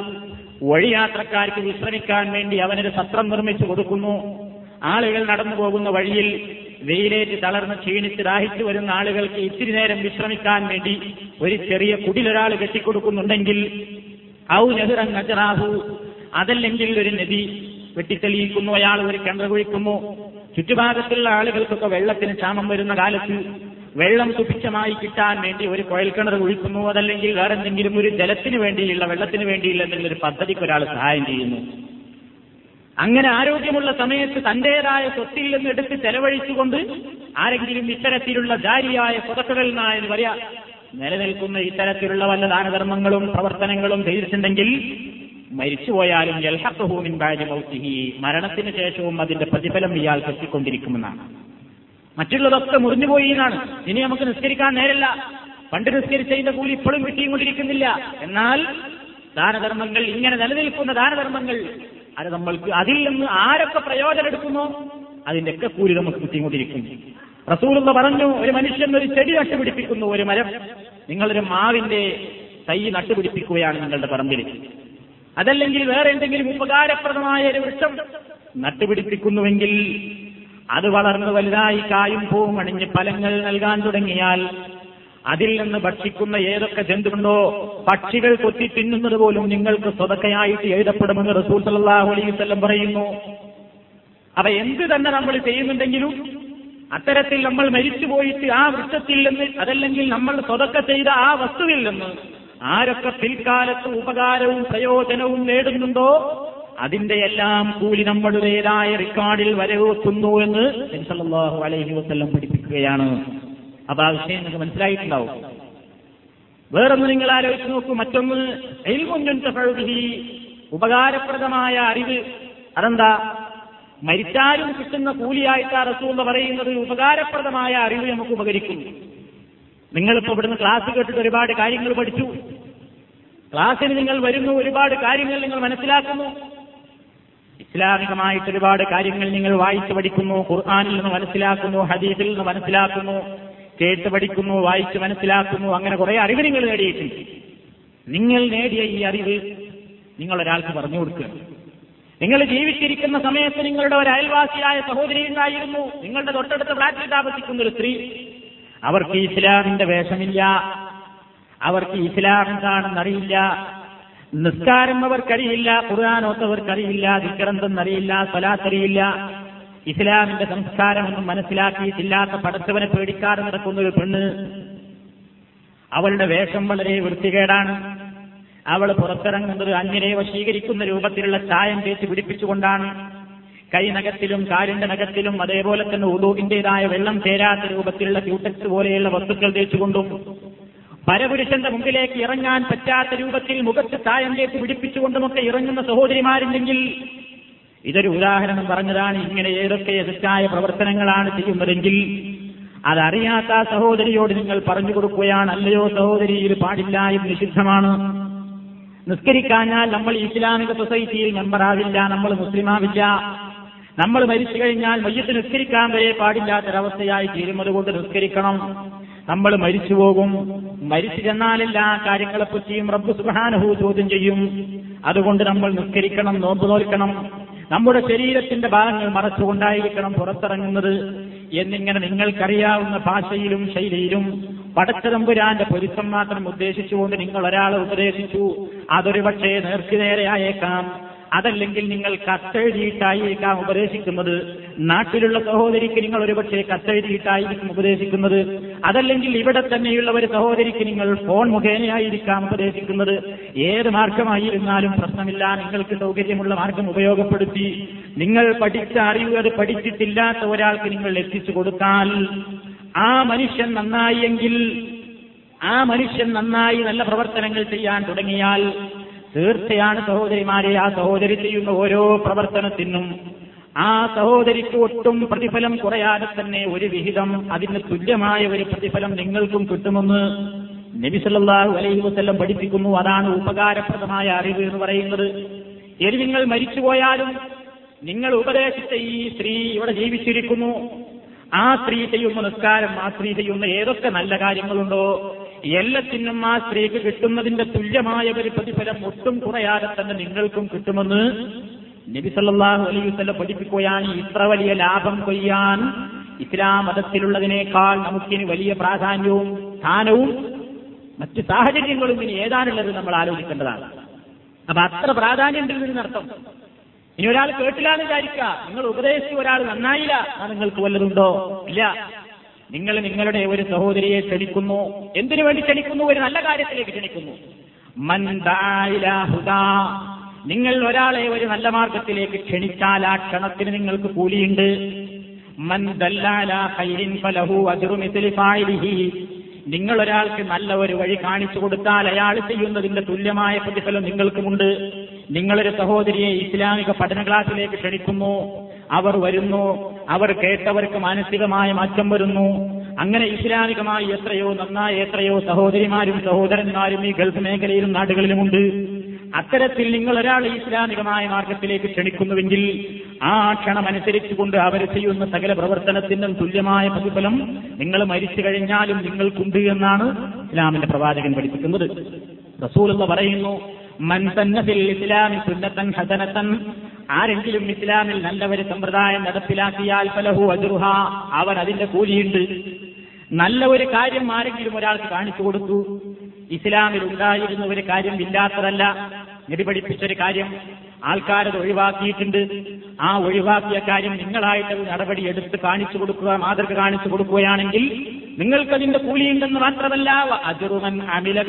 വഴിയാത്രക്കാർക്ക് വിശ്രമിക്കാൻ വേണ്ടി അവനൊരു സത്രം നിർമ്മിച്ചു കൊടുക്കുന്നു. ആളുകൾ നടന്നു പോകുന്ന വഴിയിൽ വെയിലേറ്റ് തളർന്ന് ക്ഷീണിച്ച് ദാഹിച്ചു വരുന്ന ആളുകൾക്ക് ഇത്തിരി നേരം വിശ്രമിക്കാൻ വേണ്ടി ഒരു ചെറിയ കുടിലൊരാൾ കെട്ടിക്കൊടുക്കുന്നുണ്ടെങ്കിൽ ഔ നെഹ്റൻ നജറാഹു അതല്ലെങ്കിൽ ഒരു നദി വെട്ടിത്തെളിയിക്കുന്നു അയാൾ ഒരു കിണർ കുഴിക്കുന്നു. ചുറ്റുഭാഗത്തുള്ള ആളുകൾക്കൊക്കെ വെള്ളത്തിന് ക്ഷാമം വരുന്ന കാലത്ത് വെള്ളം സുഭിക്ഷമായി കിട്ടാൻ വേണ്ടി ഒരു കുഴൽക്കിണർ കുഴിക്കുന്നു അതല്ലെങ്കിൽ വേറെ എന്തെങ്കിലും ഒരു ജലത്തിന് വേണ്ടിയുള്ള വെള്ളത്തിന് എന്തെങ്കിലും ഒരു പദ്ധതിക്ക് ഒരാൾ സഹായം ചെയ്യുന്നു. അങ്ങനെ ആരോഗ്യമുള്ള സമയത്ത് തന്റേതായ സ്വത്തിൽ നിന്ന് എടുത്ത് ചെലവഴിച്ചുകൊണ്ട് ആരെങ്കിലും ഇത്തരത്തിലുള്ള ജാരിയായ സ്വതക്കകൾ എന്ന് പറയാ നിലനിൽക്കുന്ന ഇത്തരത്തിലുള്ള വല്ല ദാനധർമ്മങ്ങളും പ്രവർത്തനങ്ങളും ചെയ്തിട്ടുണ്ടെങ്കിൽ മരിച്ചുപോയാലും ജൽഹൂമിൻ ബാജ് മൗത്തിഹി മരണത്തിന് ശേഷവും അതിന്റെ പ്രതിഫലം ഇയാൾ കെട്ടിക്കൊണ്ടിരിക്കുമെന്നാണ്. മറ്റുള്ളതൊക്കെ മുറിഞ്ഞുപോയി എന്നാണ്. ഇനി നമുക്ക് നിസ്കരിക്കാൻ നേരല്ല. പണ്ട് നിസ്കരിച്ചതിന്റെ കൂലി ഇപ്പോഴും കിട്ടിയും കൊണ്ടിരിക്കുന്നില്ല എന്നാൽ ദാനധർമ്മങ്ങൾ ഇങ്ങനെ നിലനിൽക്കുന്ന ദാനധർമ്മങ്ങൾ അത് നമ്മൾക്ക് അതിൽ നിന്ന് ആരൊക്കെ പ്രയോജനം എടുക്കുന്നു? അതിന്റെയൊക്കെ കൂലി നമുക്ക് കിട്ടിക്കൊണ്ടിരിക്കും. റസൂലെന്ന് പറഞ്ഞു ഒരു മനുഷ്യൻ ഒരു ചെടി നട്ടുപിടിപ്പിക്കുന്നു ഒരു മരം. നിങ്ങളൊരു മാവിന്റെ തൈ നട്ടുപിടിപ്പിക്കുകയാണ് നിങ്ങളുടെ പറമ്പിൽ. അതല്ലെങ്കിൽ വേറെ എന്തെങ്കിലും ഉപകാരപ്രദമായ ഒരു വൃക്ഷം നട്ടുപിടിപ്പിക്കുന്നുവെങ്കിൽ അത് വളർന്ന് വലുതായി കായും പൂവും അണിഞ്ഞ് ഫലങ്ങൾ നൽകാൻ തുടങ്ങിയാൽ അതിൽ നിന്ന് ഭക്ഷിക്കുന്ന ഏതൊക്കെ ജന്തുണ്ടോ പക്ഷികൾ കൊത്തി തിന്നുന്നത് പോലും നിങ്ങൾക്ക് സ്വതക്കയായിട്ട് എഴുതപ്പെടുമെന്ന് റസൂൽ സല്ലാഹു പറയുന്നു. അവ എന്ത് തന്നെ നമ്മൾ ചെയ്യുന്നുണ്ടെങ്കിലും അത്തരത്തിൽ നമ്മൾ മരിച്ചുപോയിട്ട് ആ വൃക്ഷത്തിൽ നിന്ന് അതല്ലെങ്കിൽ നമ്മൾ സ്വതക്ക ചെയ്ത ആ വസ്തുവിൽ നിന്ന് ആരൊക്കെ പിൽക്കാലത്ത് ഉപകാരവും പ്രയോജനവും നേടുന്നുണ്ടോ അതിന്റെ എല്ലാം കൂലി നമ്മളുടേതായ റെക്കോർഡിൽ വരവെത്തുന്നു എന്ന് അലൈഹി വസല്ലം പഠിപ്പിക്കുകയാണ്. അപ്പൊ ആ വിഷയം നിങ്ങൾക്ക് മനസ്സിലായിട്ടുണ്ടാവും. വേറൊന്ന് നിങ്ങൾ ആലോചിച്ച് നോക്കൂ മറ്റൊന്ന് എൽമുൻബി ഉപകാരപ്രദമായ അറിവ്. അതെന്താ? മരിച്ചാലും കിട്ടുന്ന കൂലിയായിട്ട് ആ റസൂൽ എന്ന് പറയുന്നത് ഉപകാരപ്രദമായ അറിവ് നമുക്ക് ഉപകരിക്കും നിങ്ങളിപ്പോ ഇവിടുന്ന് ക്ലാസ് കേട്ടിട്ട് ഒരുപാട് കാര്യങ്ങൾ പഠിച്ചു. ക്ലാസ്സിന് നിങ്ങൾ വരുന്നു ഒരുപാട് കാര്യങ്ങൾ നിങ്ങൾ മനസ്സിലാക്കുന്നു. ഇസ്ലാമികമായിട്ട് ഒരുപാട് കാര്യങ്ങൾ നിങ്ങൾ വായിച്ചു പഠിക്കുന്നു ഖുർആാനിൽ നിന്ന് മനസ്സിലാക്കുന്നു ഹദീസിൽ നിന്ന് മനസ്സിലാക്കുന്നു. കേട്ട് പഠിക്കുന്നു വായിച്ച് മനസ്സിലാക്കുന്നു അങ്ങനെ കുറെ അറിവ് നിങ്ങൾ നേടിയിട്ടുണ്ട്. നിങ്ങൾ നേടിയ ഈ അറിവ് നിങ്ങൾ ഒരാൾക്ക് പറഞ്ഞു കൊടുക്കുക. നിങ്ങൾ ജീവിച്ചിരിക്കുന്ന സമയത്ത് നിങ്ങളുടെ ഒരു അയൽവാസിയായ സഹോദരി ഉണ്ടായിരുന്നു. നിങ്ങളുടെ തൊട്ടടുത്ത് ഫ്ലാറ്റിൽ താമസിക്കുന്ന ഒരു സ്ത്രീ. അവർക്ക് ഇസ്ലാമിന്റെ വേഷമില്ല. അവർക്ക് ഇസ്ലാം എന്താണെന്നറിയില്ല. നിസ്കാരം അവർക്കറിയില്ല. ഖുർആാനോത്തവർക്കറിയില്ല ദിക്കറന്തെന്നറിയില്ല സ്വലാത്തറിയില്ല. ഇസ്ലാമിന്റെ സംസ്കാരമൊന്നും മനസ്സിലാക്കിയിട്ടില്ലാത്ത പടത്തവനെ പേടിക്കാതെ നടക്കുന്ന ഒരു പെണ്ണ് അവളുടെ വേഷം വളരെ വൃത്തികേടാണ്. അവൾ പുറത്തിറങ്ങുന്നത് അന്യരെ വശീകരിക്കുന്ന രൂപത്തിലുള്ള ചായം തേച്ച് പിടിപ്പിച്ചുകൊണ്ടാണ്. കൈനകത്തിലും കാലിന്റെ നഖത്തിലും അതേപോലെ തന്നെ ഉദൂവിന്റേതായ വെള്ളം ചേരാത്ത രൂപത്തിലുള്ള ക്യൂട്ടക്സ് പോലെയുള്ള വസ്തുക്കൾ തേച്ചുകൊണ്ടും പരപുരുഷന്റെ മുമ്പിലേക്ക് ഇറങ്ങാൻ പറ്റാത്ത രൂപത്തിൽ മുഖത്ത് ചായം തേച്ച് പിടിപ്പിച്ചുകൊണ്ടുമൊക്കെ ഇറങ്ങുന്ന സഹോദരിമാരുണ്ടെങ്കിൽ ഇതൊരു ഉദാഹരണം പറഞ്ഞതാണ്. ഇങ്ങനെ ഏതൊക്കെ എതിർക്കായ പ്രവർത്തനങ്ങളാണ് ചെയ്യുന്നതെങ്കിൽ അതറിയാത്ത സഹോദരിയോട് നിങ്ങൾ പറഞ്ഞു കൊടുക്കുകയാണ് അല്ലയോ സഹോദരി ഇത് പാടില്ല ഇത് നിഷിദ്ധമാണ്. നിസ്കരിക്കാഞ്ഞാൽ നമ്മൾ ഇസ്ലാമിക സൊസൈറ്റിയിൽ മെമ്പറാവില്ല നമ്മൾ മുസ്ലിമാവില്ല. നമ്മൾ മരിച്ചു കഴിഞ്ഞാൽ മയ്യത്ത് നിസ്കരിക്കാൻ വരെ പാടില്ലാത്തൊരവസ്ഥയായി തീരും അതുകൊണ്ട് നിസ്കരിക്കണം. നമ്മൾ മരിച്ചു പോകും. മരിച്ചു ചെന്നാലെല്ലാ കാര്യങ്ങളെപ്പറ്റിയും റബ്ബ് സുബാനഹു ചോദ്യം ചെയ്യും. അതുകൊണ്ട് നമ്മൾ നിസ്കരിക്കണം നോമ്പ് നോൽക്കണം. നമ്മുടെ ശരീരത്തിന്റെ ഭാഗങ്ങൾ മറച്ചുകൊണ്ടായിരിക്കണം പുറത്തിറങ്ങുന്നത് എന്നിങ്ങനെ നിങ്ങൾക്കറിയാവുന്ന ഭാഷയിലും ശൈലിയിലും പടച്ചതമ്പുരാന്റെ പൊരുത്തം മാത്രം ഉദ്ദേശിച്ചുകൊണ്ട് നിങ്ങൾ ഒരാളെ ഉപദേശിച്ചു. അതൊരു പക്ഷേ നേർക്കുനേരെയായേക്കാം അതല്ലെങ്കിൽ നിങ്ങൾ കത്തെഴുതിയിട്ടായിരിക്കാം ഉപദേശിക്കുന്നത്. നാട്ടിലുള്ള സഹോദരിക്ക് നിങ്ങൾ ഒരുപക്ഷെ കത്തെഴുതിയിട്ടായിരിക്കും ഉപദേശിക്കുന്നത്. അതല്ലെങ്കിൽ ഇവിടെ തന്നെയുള്ള ഒരു സഹോദരിക്ക് നിങ്ങൾ ഫോൺ മുഖേനയായിരിക്കാം ഉപദേശിക്കുന്നത്. ഏത് മാർഗമായിരുന്നാലും പ്രശ്നമില്ല. നിങ്ങൾക്ക് സൗകര്യമുള്ള മാർഗം ഉപയോഗപ്പെടുത്തി. നിങ്ങൾ പഠിച്ച അറിവ് അത് പഠിച്ചിട്ടില്ലാത്ത ഒരാൾക്ക് നിങ്ങൾ എത്തിച്ചു കൊടുത്താൽ ആ മനുഷ്യൻ നന്നായി എങ്കിൽ ആ മനുഷ്യൻ നന്നായി നല്ല പ്രവർത്തനങ്ങൾ ചെയ്യാൻ തുടങ്ങിയാൽ തീർച്ചയാണ് സഹോദരിമാരെ ആ സഹോദരി ചെയ്യുന്ന ഓരോ പ്രവർത്തനത്തിനും. ആ സഹോദരിക്ക് ഒട്ടും പ്രതിഫലം കുറയാതെ തന്നെ ഒരു വിഹിതം അതിന് തുല്യമായ ഒരു പ്രതിഫലം നിങ്ങൾക്കും കിട്ടുമെന്ന് നബി സല്ലല്ലാഹു അലൈഹി വസല്ലം പഠിപ്പിക്കുന്നു. അതാണ് ഉപകാരപ്രദമായ അറിവ് എന്ന് പറയുന്നത്. ഇനി നിങ്ങൾ മരിച്ചുപോയാലും നിങ്ങൾ ഉപദേശിച്ച ഈ സ്ത്രീ ഇവിടെ ജീവിച്ചിരിക്കുന്നു. ആ സ്ത്രീ ചെയ്യുന്ന നിസ്കാരം ആ സ്ത്രീ ചെയ്യുന്ന ഏതൊക്കെ നല്ല കാര്യങ്ങളുണ്ടോ? എല്ലാത്തിനും ആ സ്ത്രീക്ക് കിട്ടുന്നതിന്റെ തുല്യമായ ഒരു പ്രതിഫലം ഒട്ടും കുറയാതെ തന്നെ നിങ്ങൾക്കും കിട്ടുമെന്ന് നബിസല്ലാഹു വസല്ലം പഠിപ്പിക്കുകയാണ്. ഇത്ര വലിയ ലാഭം കൊയ്യാൻ ഇസ്ലാം മതത്തിലുള്ളതിനേക്കാൾ നമുക്കിനി വലിയ പ്രാധാന്യവും സ്ഥാനവും മറ്റ് സാഹചര്യങ്ങളും ഇനി ഏതാണുള്ളത് നമ്മൾ ആലോചിക്കേണ്ടതാണ്. അപ്പൊ അത്ര പ്രാധാന്യം ഉണ്ട് ഇതിനർത്ഥം. ഇനി ഒരാൾ കേട്ടില്ലാന്ന് വിചാരിക്കുക. നിങ്ങൾ ഉപദേശിച്ച ഒരാൾ നന്നായില്ല. നിങ്ങൾക്ക് വല്ലതുണ്ടോ? ഇല്ല. നിങ്ങൾ നിങ്ങളുടെ ഒരു സഹോദരിയെ ക്ഷണിക്കുന്നു. എന്തിനു വേണ്ടി ക്ഷണിക്കുന്നു? ഒരു നല്ല കാര്യത്തിലേക്ക് ക്ഷണിക്കുന്നു. നിങ്ങൾ ഒരാളെ ഒരു നല്ല മാർഗത്തിലേക്ക് ക്ഷണിച്ചാൽ ആ ക്ഷണത്തിന് നിങ്ങൾക്ക് കൂലിയുണ്ട്. നിങ്ങൾ ഒരാൾക്ക് നല്ല ഒരു വഴി കാണിച്ചു കൊടുത്താൽ അയാൾ ചെയ്യുന്നതിന്റെ തുല്യമായ പ്രതിഫലം നിങ്ങൾക്കുമുണ്ട്. നിങ്ങളൊരു സഹോദരിയെ ഇസ്ലാമിക പഠന ക്ലാസ്സിലേക്ക് ക്ഷണിക്കുന്നു. അവർ വരുന്നു അവർ കേട്ടവർക്ക് മാനസികമായ മാറ്റം വരുന്നു. അങ്ങനെ ഇസ്ലാമികമായി എത്രയോ നന്നായി എത്രയോ സഹോദരിമാരും സഹോദരന്മാരും ഈ ഗൾഫ് മേഖലയിലും നാടുകളിലുമുണ്ട്. അത്തരത്തിൽ നിങ്ങൾ ഒരാൾ ഇസ്ലാമികമായ മാർഗത്തിലേക്ക് ക്ഷണിക്കുന്നുവെങ്കിൽ ആ ക്ഷണം അനുസരിച്ചുകൊണ്ട് അവർ ചെയ്യുന്ന സകല പ്രവർത്തനത്തിനും തുല്യമായ പ്രതിഫലം നിങ്ങൾ മരിച്ചു കഴിഞ്ഞാലും നിങ്ങൾക്കുണ്ട് എന്നാണ് ഇസ്ലാമിന്റെ പ്രവാചകൻ പഠിപ്പിക്കുന്നത്. റസൂൽ എന്ന് പറയുന്നു മൻ സന്നഫിൽ ഇസ്ലാമി സുന്നത്തൻ ഹസനത്തൻ ആരെങ്കിലും ഇസ്ലാമിൽ നല്ലവര് സമ്പ്രദായം നടപ്പിലാക്കിയാൽ ഫലഹു അജുറുഹ. അവൻ അതിന്റെ കൂലിയുണ്ട്. നല്ല ഒരു കാര്യം ആരെങ്കിലും ഒരാൾക്ക് കാണിച്ചു കൊടുത്തു. ഇസ്ലാമിൽ ഉണ്ടായിരുന്ന ഒരു കാര്യം ഇല്ലാത്തതല്ല. നബി കാര്യം ആൾക്കാരത് ഒഴിവാക്കിയിട്ടുണ്ട്. ആ ഒഴിവാക്കിയ കാര്യം നിങ്ങളായിട്ട് നടപടി എടുത്ത് കാണിച്ചു കൊടുക്കുക മാതൃക കാണിച്ചു കൊടുക്കുകയാണെങ്കിൽ നിങ്ങൾക്കതിന്റെ കൂലിയുണ്ടെന്ന് മാത്രമല്ല. അജുറുമൻ അമില.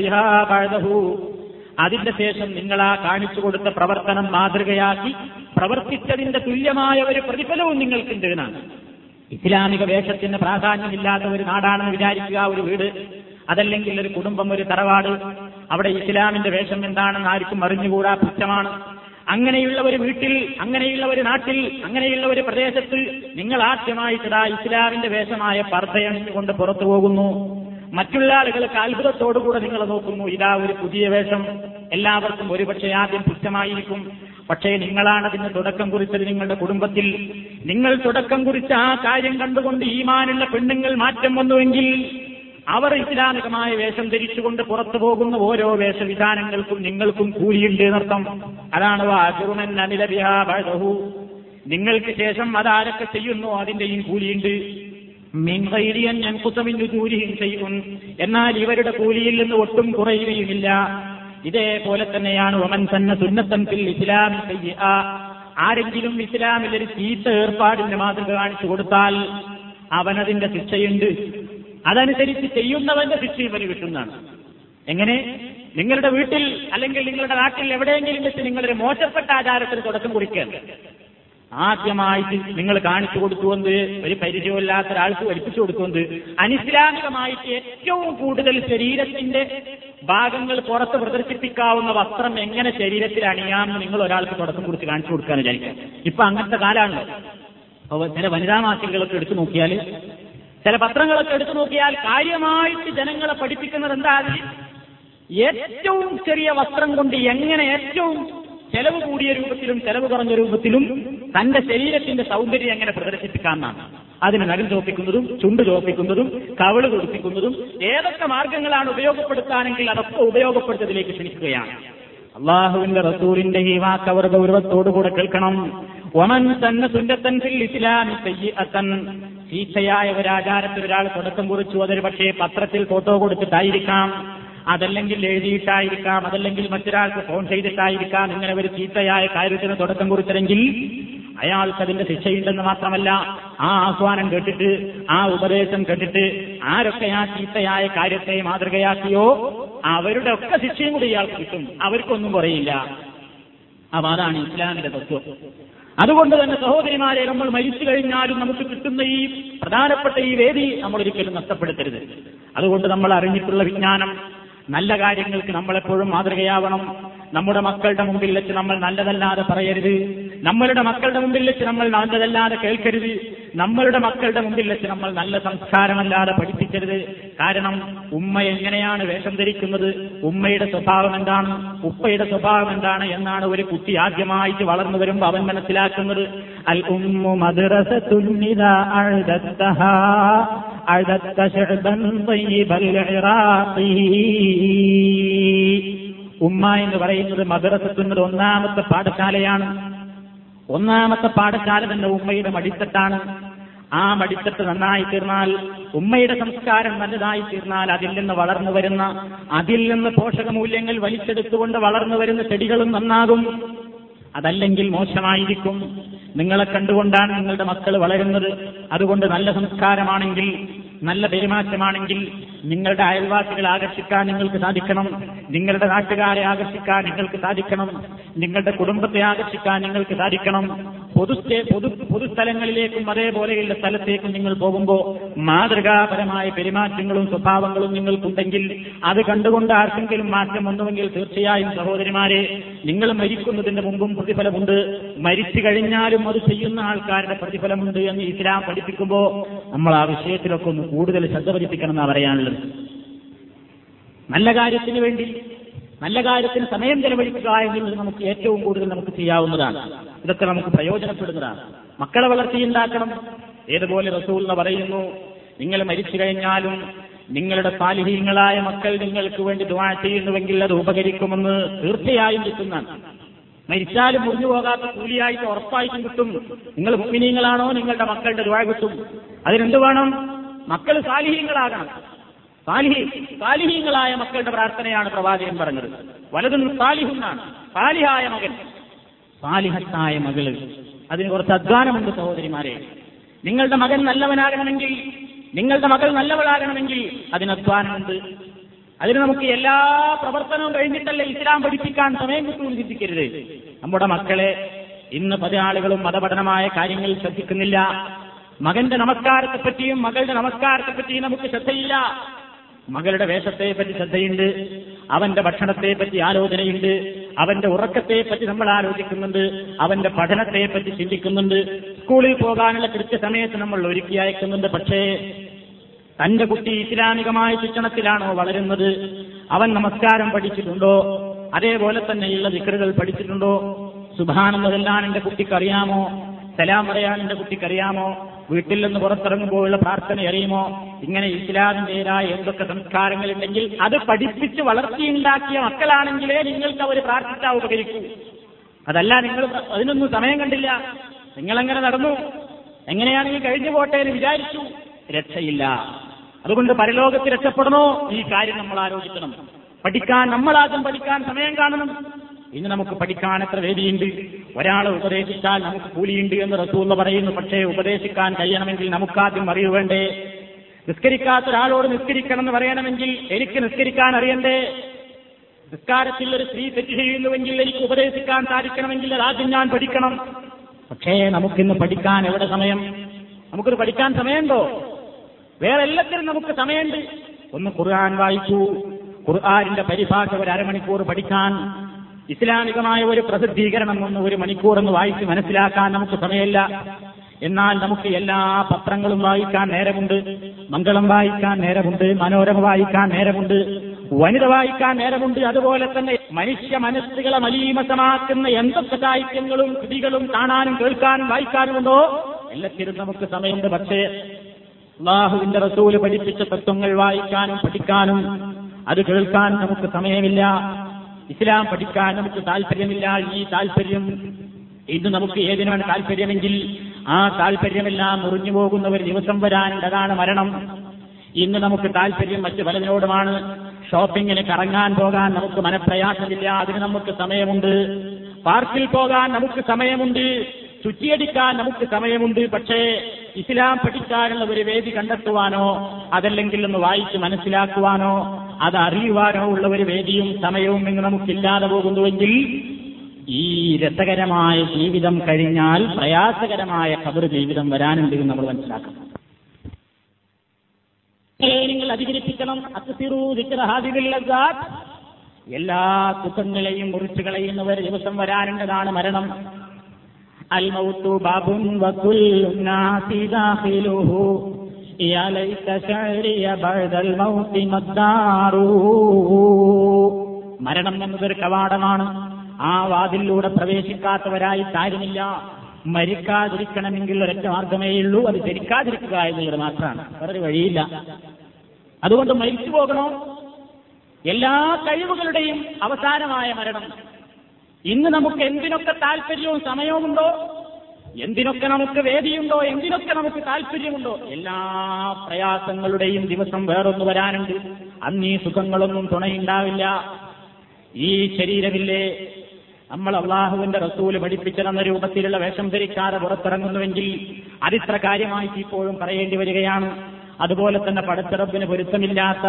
അതിന്റെ ശേഷം നിങ്ങൾ ആ കാണിച്ചു കൊടുത്ത പ്രവർത്തനം മാതൃകയാക്കി പ്രവർത്തിച്ചതിന്റെ തുല്യമായ ഒരു പ്രതിഫലവും നിങ്ങൾക്കുണ്ട് എന്നാണ്. ഇസ്ലാമിക വേഷത്തിന് പ്രാധാന്യമില്ലാത്ത ഒരു നാടാണെന്ന് വിചാരിക്കുക ഒരു വീട് അതല്ലെങ്കിൽ ഒരു കുടുംബം ഒരു തറവാട്. അവിടെ ഇസ്ലാമിന്റെ വേഷം എന്താണെന്ന് ആർക്കും അറിഞ്ഞുകൂടാ പുച്ഛമാണ്. അങ്ങനെയുള്ള ഒരു വീട്ടിൽ അങ്ങനെയുള്ള ഒരു നാട്ടിൽ അങ്ങനെയുള്ള ഒരു പ്രദേശത്ത് നിങ്ങൾ ആദ്യമായിട്ടാ ഇസ്ലാമിന്റെ വേഷമായ പർദ്ധയണിഞ്ഞുകൊണ്ട് പുറത്തു പോകുന്നു. മറ്റുള്ള ആളുകൾക്ക് അത്ഭുതത്തോടുകൂടെ നിങ്ങൾ നോക്കുന്നു. ഇതാ ഒരു പുതിയ വേഷം. എല്ലാവർക്കും ഒരുപക്ഷെ ആദ്യം പുഷ്ടമായിരിക്കും പക്ഷേ നിങ്ങളാണ് അതിന് തുടക്കം കുറിച്ചത് നിങ്ങളുടെ കുടുംബത്തിൽ. നിങ്ങൾ തുടക്കം കുറിച്ച ആ കാര്യം കണ്ടുകൊണ്ട് ഈമാനുള്ള പെണ്ണുങ്ങൾ മാറ്റം വന്നുവെങ്കിൽ അവർ ഇസ്ലാമികമായ വേഷം ധരിച്ചുകൊണ്ട് പുറത്തു പോകുന്ന ഓരോ വേഷവിധാനങ്ങൾക്കും നിങ്ങൾക്കും കൂലിയുണ്ട് എന്നർത്ഥം. അതാണ് ബഅദഹു. നിങ്ങൾക്ക് ശേഷം അതാരൊക്കെ ചെയ്യുന്നു അതിന്റെയും കൂലിയുണ്ട്. എന്നാൽ ഇവരുടെ കൂലിയിൽ നിന്ന് ഒട്ടും കുറയുകയുമില്ല. ഇതേപോലെ തന്നെയാണ് ഒമൻ തന്നെ സുന്നത്തൻ ഫിൽ ഇസ്ലാമി. ആരെങ്കിലും ഇസ്ലാമിൽ ഒരു ചീത്ത ഏർപ്പാടിന്റെ മാതൃക കാണിച്ചു കൊടുത്താൽ അവനതിന്റെ ശിക്ഷയുണ്ട്. അതനുസരിച്ച് ചെയ്യുന്നവന്റെ ശിക്ഷ ഇവന് കിട്ടുന്നതാണ്. എങ്ങനെ? നിങ്ങളുടെ വീട്ടിൽ അല്ലെങ്കിൽ നിങ്ങളുടെ നാട്ടിൽ എവിടെയെങ്കിലും വെച്ച് നിങ്ങളൊരു മോശപ്പെട്ട ആചാരത്തിന് തുടക്കം കുറിക്കുക ആദ്യമായിട്ട് നിങ്ങൾ കാണിച്ചു കൊടുത്തുകൊണ്ട് ഒരു പരിചയമില്ലാത്ത ഒരാൾക്ക് വലിപ്പിച്ചു കൊടുത്തുകൊണ്ട് അനിസ്ലാമികമായിട്ട് ഏറ്റവും കൂടുതൽ ശരീരത്തിന്റെ ഭാഗങ്ങൾ പുറത്ത് പ്രദർശിപ്പിക്കാവുന്ന വസ്ത്രം എങ്ങനെ ശരീരത്തിൽ അണിയാമെന്ന് നിങ്ങൾ ഒരാൾക്ക് തുടക്കം കുറിച്ച് കാണിച്ചു കൊടുക്കാൻ വിചാരിക്കാം. ഇപ്പൊ അങ്ങനത്തെ അപ്പൊ ചില വനിതാ മാസികകളൊക്കെ എടുത്തു നോക്കിയാൽ ചില പത്രങ്ങളൊക്കെ എടുത്തു നോക്കിയാൽ കാര്യമായിട്ട് ജനങ്ങളെ പഠിപ്പിക്കുന്നത് എന്താ? ഏറ്റവും ചെറിയ വസ്ത്രം കൊണ്ട് എങ്ങനെ ഏറ്റവും ചെലവ് കൂടിയ രൂപത്തിലും ചെലവ് കുറഞ്ഞ രൂപത്തിലും തന്റെ ശരീരത്തിന്റെ സൗന്ദര്യം എങ്ങനെ പ്രദർശിപ്പിക്കാമെന്നാണ്. അതിന് നഖം ചോപ്പിക്കുന്നതും ചുണ്ട് ചോപ്പിക്കുന്നതും കവൾ കൊടുപ്പിക്കുന്നതും ഏതൊക്കെ മാർഗങ്ങളാണ് ഉപയോഗപ്പെടുത്താനെങ്കിൽ അതൊക്കെ ഉപയോഗപ്പെടുത്തതിലേക്ക് ക്ഷണിക്കുകയാണ്. അള്ളാഹുവിന്റെ റസൂലിന്റെ ഈ വാക്ക് അവർ ഗൗരവത്തോടുകൂടെ കേൾക്കണം. ഒമൻ തന്നെ സുന്നത്തൻ ഇസ്ലാമി അത്തൻ ചീത്തയായ ഒരാചാരത്തിൽ ഒരാൾ തുടക്കം കുറിച്ചു അതൊരു പക്ഷേ പത്രത്തിൽ ഫോട്ടോ കൊടുത്തിട്ടായിരിക്കാം. അതല്ലെങ്കിൽ എഴുതിയിട്ടായിരിക്കാം അതല്ലെങ്കിൽ മറ്റൊരാൾക്ക് ഫോൺ ചെയ്തിട്ടായിരിക്കാം ഇങ്ങനെ ഒരു ചീത്തയായ കാര്യത്തിന് തുടക്കം കുറിച്ചതെങ്കിൽ അയാൾക്ക് അതിന്റെ ശിക്ഷയുണ്ടെന്ന് മാത്രമല്ല ആ ആഹ്വാനം കേട്ടിട്ട് ആ ഉപദേശം കേട്ടിട്ട് ആരൊക്കെ ആ ചീത്തയായ കാര്യത്തെ മാതൃകയാക്കിയോ അവരുടെ ഒക്കെ ശിക്ഷയും കൂടി ഇയാൾക്ക് കിട്ടും. അവർക്കൊന്നും കുറയില്ല. അപ്പൊ അതാണ് ഇസ്ലാമിന്റെ തത്വം. അതുകൊണ്ട് തന്നെ സഹോദരിമാരെ നമ്മൾ മരിച്ചു കഴിഞ്ഞാലും നമുക്ക് കിട്ടുന്ന ഈ പ്രധാനപ്പെട്ട ഈ വേദി നമ്മൾ ഒരിക്കലും നഷ്ടപ്പെടുത്തരുത്. അതുകൊണ്ട് നമ്മൾ അറിഞ്ഞിട്ടുള്ള വിജ്ഞാനം നല്ല കാര്യങ്ങൾക്ക് നമ്മളെപ്പോഴും മാതൃകയാവണം. നമ്മുടെ മക്കളുടെ മുമ്പിൽ വെച്ച് നമ്മൾ നല്ലതല്ലാതെ പറയരുത്. നമ്മളുടെ മക്കളുടെ മുമ്പിൽ വെച്ച് നമ്മൾ നല്ലതല്ലാതെ കേൾക്കരുത്. നമ്മളുടെ മക്കളുടെ മുമ്പിൽ വെച്ച് നമ്മൾ നല്ല സംസ്കാരമല്ലാതെ പഠിപ്പിക്കരുത്. കാരണം ഉമ്മ എങ്ങനെയാണ് വേഷം ധരിക്കുന്നത്? ഉമ്മയുടെ സ്വഭാവം എന്താണ്? ഉപ്പയുടെ സ്വഭാവം എന്താണ്? എന്നാണ് ഒരു കുട്ടി ആദ്യമായിട്ട് വളർന്നു വരുമ്പോൾ അവൻ മനസ്സിലാക്കുന്നത്. അൽ ഉമ്മു മദ്റസത്തുൻ ശഅബൻ ഇറാഖി ഉമ്മ എന്ന് പറയുന്നത് മദ്രസത്തുന്നത് ഒന്നാമത്തെ പാഠശാലയാണ്. ഒന്നാമത്തെ പാഠശാല തന്നെ ഉമ്മയുടെ മടിത്തട്ടാണ്. ആ മടിത്തട്ട് നന്നായി തീർന്നാൽ ഉമ്മയുടെ സംസ്കാരം നല്ലതായി തീർന്നാൽ അതിൽ നിന്ന് വളർന്നു വരുന്ന അതിൽ നിന്ന് പോഷകമൂല്യങ്ങൾ വലിച്ചെടുത്തുകൊണ്ട് വളർന്നു വരുന്ന ചെടികളും നന്നാകും. അതല്ലെങ്കിൽ മോശമായിരിക്കും. നിങ്ങളെ കണ്ടുകൊണ്ടാണ് നിങ്ങളുടെ മക്കൾ വളരുന്നത്. അതുകൊണ്ട് നല്ല സംസ്കാരമാണെങ്കിൽ നല്ല പെരുമാറ്റമാണെങ്കിൽ നിങ്ങളുടെ അയൽവാസികളെ ആകർഷിക്കാൻ നിങ്ങൾക്ക് സാധിക്കണം. നിങ്ങളുടെ നാട്ടുകാരെ ആകർഷിക്കാൻ നിങ്ങൾക്ക് സാധിക്കണം. നിങ്ങളുടെ കുടുംബത്തെ ആകർഷിക്കാൻ നിങ്ങൾക്ക് സാധിക്കണം. പൊതു പൊതു പൊതുസ്ഥലങ്ങളിലേക്കും അതേപോലെയുള്ള സ്ഥലത്തേക്കും നിങ്ങൾ പോകുമ്പോൾ മാതൃകാപരമായ പെരുമാറ്റങ്ങളും സ്വഭാവങ്ങളും നിങ്ങൾക്കുണ്ടെങ്കിൽ അത് കണ്ടുകൊണ്ട് ആർക്കെങ്കിലും മാറ്റം വന്നുവെങ്കിൽ തീർച്ചയായും സഹോദരിമാരെ നിങ്ങൾ മരിക്കുന്നതിന്റെ മുമ്പും പ്രതിഫലമുണ്ട്. മരിച്ചു കഴിഞ്ഞാലും അത് ചെയ്യുന്ന ആൾക്കാരുടെ പ്രതിഫലമുണ്ട് എന്ന് ഇസ്ലാം പഠിപ്പിക്കുമ്പോൾ നമ്മൾ ആ വിഷയത്തിലൊക്കെ ഒന്ന് കൂടുതൽ ശ്രദ്ധ പതിപ്പിക്കണം എന്നാണ് പറയാനുള്ളത്. നല്ല കാര്യത്തിന് വേണ്ടി നല്ല കാര്യത്തിന് സമയം ചെലവഴിക്കുക എന്നുള്ളത് നമുക്ക് ഏറ്റവും കൂടുതൽ നമുക്ക് ചെയ്യാവുന്നതാണ്. ഇതൊക്കെ നമുക്ക് പ്രയോജനപ്പെടുന്നതാണ്. മക്കളെ വളർത്തിയുണ്ടാക്കണം. ഏതുപോലെ റസൂൽ എന്ന് പറയുന്നു നിങ്ങൾ മരിച്ചു കഴിഞ്ഞാലും നിങ്ങളുടെ സാലിഹീങ്ങളായ മക്കൾ നിങ്ങൾക്ക് വേണ്ടി ദുവാ ചെയ്യുന്നുവെങ്കിൽ അത് ഉപകരിക്കുമെന്ന് തീർച്ചയായും കിട്ടുന്നതാണ്. മരിച്ചാലും മുറിഞ്ഞു പോകാത്ത കൂലിയായിട്ട് ഉറപ്പായിട്ടും കിട്ടും. നിങ്ങൾ മുമ്പിനീങ്ങളാണോ നിങ്ങളുടെ മക്കളുടെ ദുവാ കിട്ടും. അതിനെന്ത് വേണം. മക്കൾ സാലിഹീങ്ങളാകണം. സാലിഹി സാലിഹീങ്ങളായ മക്കളുടെ പ്രാർത്ഥനയാണ് പ്രവാചകൻ പറഞ്ഞത്. വലതും സാലിഹുന്നാണ് സാലിഹായ മകൻ. സാലിഹത്തായ മകൾ. അതിന് കുറച്ച് അധ്വാനമുണ്ട് സഹോദരിമാരെ. നിങ്ങളുടെ മകൻ നല്ലവനാകണമെങ്കിൽ നിങ്ങളുടെ മകൾ നല്ലവളാകണമെങ്കിൽ അതിന് അധ്വാനമുണ്ട്. അതിന് നമുക്ക് എല്ലാ പ്രവർത്തനവും കഴിഞ്ഞിട്ടല്ലേ ഇസ്ലാം പഠിപ്പിക്കാൻ സമയം കിട്ടുമെന്ന് ചിന്തിക്കരുത്. നമ്മുടെ മക്കളെ ഇന്ന് പല ആളുകളും മതപഠനമായ കാര്യങ്ങൾ ശ്രദ്ധിക്കുന്നില്ല. മകന്റെ നമസ്കാരത്തെപ്പറ്റിയും മകളുടെ നമസ്കാരത്തെപ്പറ്റിയും നമുക്ക് ശ്രദ്ധയില്ല. മകളുടെ വേഷത്തെ പറ്റി ശ്രദ്ധയുണ്ട്. അവന്റെ ഭക്ഷണത്തെ പറ്റി ആലോചനയുണ്ട്. അവന്റെ ഉറക്കത്തെ പറ്റി നമ്മൾ ആലോചിക്കുന്നുണ്ട്. അവന്റെ പഠനത്തെ പറ്റി ചിന്തിക്കുന്നുണ്ട്. സ്കൂളിൽ പോകാനുള്ള കൃത്യസമയത്ത് നമ്മൾ ഒരുക്കി അയക്കുന്നുണ്ട്. പക്ഷേ തന്റെ കുട്ടി ഇസ്ലാമികമായ ശിക്ഷണത്തിലാണോ വളരുന്നത്? അവൻ നമസ്കാരം പഠിച്ചിട്ടുണ്ടോ? അതേപോലെ തന്നെയുള്ള ദിക്കറുകൾ പഠിച്ചിട്ടുണ്ടോ? സുഭാനെന്നതെല്ലാം എന്റെ കുട്ടിക്കറിയാമോ? സലാം പറയാൻ എന്റെ കുട്ടിക്ക് അറിയാമോ വീട്ടിൽ നിന്ന് പുറത്തിറങ്ങുമ്പോഴുള്ള പ്രാർത്ഥന അറിയുമോ? ഇങ്ങനെ ഇസ്ലാമിന്റേതായ എന്തൊക്കെ സംസ്കാരങ്ങളുണ്ടെങ്കിൽ അത് പഠിപ്പിച്ച് വളർത്തിയുണ്ടാക്കിയ മക്കളാണെങ്കിലേ നിങ്ങൾക്ക് അവർ പ്രാർത്ഥിക്കാൻ ഉപകരിക്കൂ അതല്ല നിങ്ങൾ അതിനൊന്നും സമയം കണ്ടില്ല. നിങ്ങളെങ്ങനെ നടന്നു? എങ്ങനെയാണെങ്കിൽ കഴിഞ്ഞു പോട്ടെ എന്ന് വിചാരിച്ചു? രക്ഷയില്ല. അതുകൊണ്ട് പരലോകത്ത് രക്ഷപ്പെടണോ? ഈ കാര്യം നമ്മൾ ആലോചിക്കണം. പഠിക്കാൻ നമ്മളാദ്യം പഠിക്കാൻ സമയം കാണണം. ഇന്ന് നമുക്ക് പഠിക്കാൻ എത്ര വേദിയുണ്ട്? ഒരാളെ ഉപദേശിച്ചാൽ നമുക്ക് കൂലിയുണ്ട് എന്ന് റസൂള്ള പറയുന്നു. പക്ഷേ ഉപദേശിക്കാൻ കഴിയണമെങ്കിൽ നമുക്കാദ്യം അറിയു വേണ്ടേ? നിസ്കരിക്കാത്ത ഒരാളോട് നിസ്കരിക്കണം എന്ന് പറയണമെങ്കിൽ എനിക്ക് നിസ്കരിക്കാൻ അറിയണ്ടേ? നിസ്കാരത്തിൽ ഒരു സ്ത്രീ തെറ്റ് ചെയ്യുന്നുവെങ്കിൽ എനിക്ക് ഉപദേശിക്കാൻ സാധിക്കണമെങ്കിൽ ആദ്യം ഞാൻ പഠിക്കണം. പക്ഷേ നമുക്കിന്ന് പഠിക്കാൻ എവിടെ സമയം? നമുക്കിത് പഠിക്കാൻ സമയമുണ്ടോ? വേറെ എല്ലാത്തിനും നമുക്ക് സമയമുണ്ട്. ഒന്ന് ഖുർആൻ വായിച്ചു. ഖുർആാനിന്റെ പരിഭാഷ ഒരു അരമണിക്കൂർ പഠിക്കാൻ. ഇസ്ലാമികമായ ഒരു പ്രസിദ്ധീകരണം ഒന്ന് ഒരു മണിക്കൂർ എന്ന് വായിച്ച് മനസ്സിലാക്കാൻ നമുക്ക് സമയമില്ല. എന്നാൽ നമുക്ക് എല്ലാ പത്രങ്ങളും വായിക്കാൻ നേരമുണ്ട് മംഗളം വായിക്കാൻ നേരമുണ്ട് മനോരമ വായിക്കാൻ നേരമുണ്ട് വനിത വായിക്കാൻ നേരമുണ്ട്. അതുപോലെ തന്നെ മനുഷ്യ മനസ്സുകളെ മലീമസമാക്കുന്ന എന്തൊക്കെ സാഹിത്യങ്ങളും കൃതികളും കാണാനും കേൾക്കാനും വായിക്കാനുമുണ്ടോ എല്ലാത്തിനും നമുക്ക് സമയമുണ്ട്. പക്ഷേ അള്ളാഹുവിന്റെ റസൂൽ പഠിപ്പിച്ച തത്വങ്ങൾ വായിക്കാനും പഠിക്കാനും അത് കേൾക്കാനും നമുക്ക് സമയമില്ല. ഇസ്ലാം പഠിക്കാൻ നമുക്ക് താല്പര്യമില്ല ഈ താല്പര്യം ഇന്ന് നമുക്ക് ഏതിനാണ് താല്പര്യമെങ്കിൽ ആ താല്പര്യമെല്ലാം മുറിഞ്ഞു പോകുന്ന ഒരു ദിവസം വരാനുണ്ട് അതാണ് മരണം. ഇന്ന് നമുക്ക് താല്പര്യം മറ്റു പലതിനോടുമാണ്. ഷോപ്പിങ്ങിന് കറങ്ങാൻ പോകാൻ നമുക്ക് മനപ്രയാസമില്ല അതിന് നമുക്ക് സമയമുണ്ട്. പാർക്കിൽ പോകാൻ നമുക്ക് സമയമുണ്ട്. ചുറ്റിയടിക്കാൻ നമുക്ക് സമയമുണ്ട്. പക്ഷേ ഇസ്ലാം പഠിക്കാനുള്ള ഒരു വേദി കണ്ടെത്തുവാനോ അതല്ലെങ്കിൽ ഒന്ന് വായിച്ച് മനസ്സിലാക്കുവാനോ അത് അറിയുവാനോ ഉള്ള ഒരു വേദിയും സമയവും ഇന്ന് നമുക്കില്ലാതെ പോകുന്നുവെങ്കിൽ ഈ രസകരമായ ജീവിതം കഴിഞ്ഞാൽ പ്രയാസകരമായ ഖബർ ജീവിതം വരാനുണ്ട് എന്ന് നമ്മൾ മനസ്സിലാക്കണം. നിങ്ങൾ അധികരിപ്പിക്കണം. എല്ലാ സുഖങ്ങളെയും മുറിച്ചു കളയുന്നവർ ദിവസം വരാനുള്ളതാണ് മരണം. الموت باب وكل الناس داخله يا ليت شعري بعد الموت مدار മരണം എന്നതൊരു കവാടമാണ് ആ വാതിലൂടെ പ്രവേശിക്കാത്തവരായി കാര്യമില്ല മരിക്കാതിരിക്കണമെങ്കിൽ ഒരൊറ്റ മാർഗമേ ഉള്ളൂ അത് ധരിക്കാതിരിക്കുക എന്നുള്ളത് മാത്രമാണ് വേറൊരു വഴിയില്ല അതുകൊണ്ട് മരിച്ചു പോകണോ എല്ലാ കഴിവുകളുടെയും അവസാനമായ മരണം ഇന്ന് നമുക്ക് എന്തിനൊക്കെ താല്പര്യവും സമയവുമുണ്ടോ? എന്തിനൊക്കെ നമുക്ക് വേദിയുണ്ടോ? എന്തിനൊക്കെ നമുക്ക് താല്പര്യമുണ്ടോ? എല്ലാ പ്രയാസങ്ങളുടെയും ദിവസം വേറൊന്ന് വരാനുണ്ട്. അന്ന് ഈ സുഖങ്ങളൊന്നും തുണയുണ്ടാവില്ല. ഈ ശരീരമില്ലേ? നമ്മൾ അള്ളാഹുവിന്റെ റസൂൽ പഠിപ്പിച്ചിരുന്ന രൂപത്തിലുള്ള വേഷം ധരിക്കാതെ പുറത്തിറങ്ങുന്നുവെങ്കിൽ അതിത്ര കാര്യമായിട്ട് ഇപ്പോഴും പറയേണ്ടി വരികയാണ്. അതുപോലെ തന്നെ പടച്ചിറപ്പിന് പൊരുത്തമില്ലാത്ത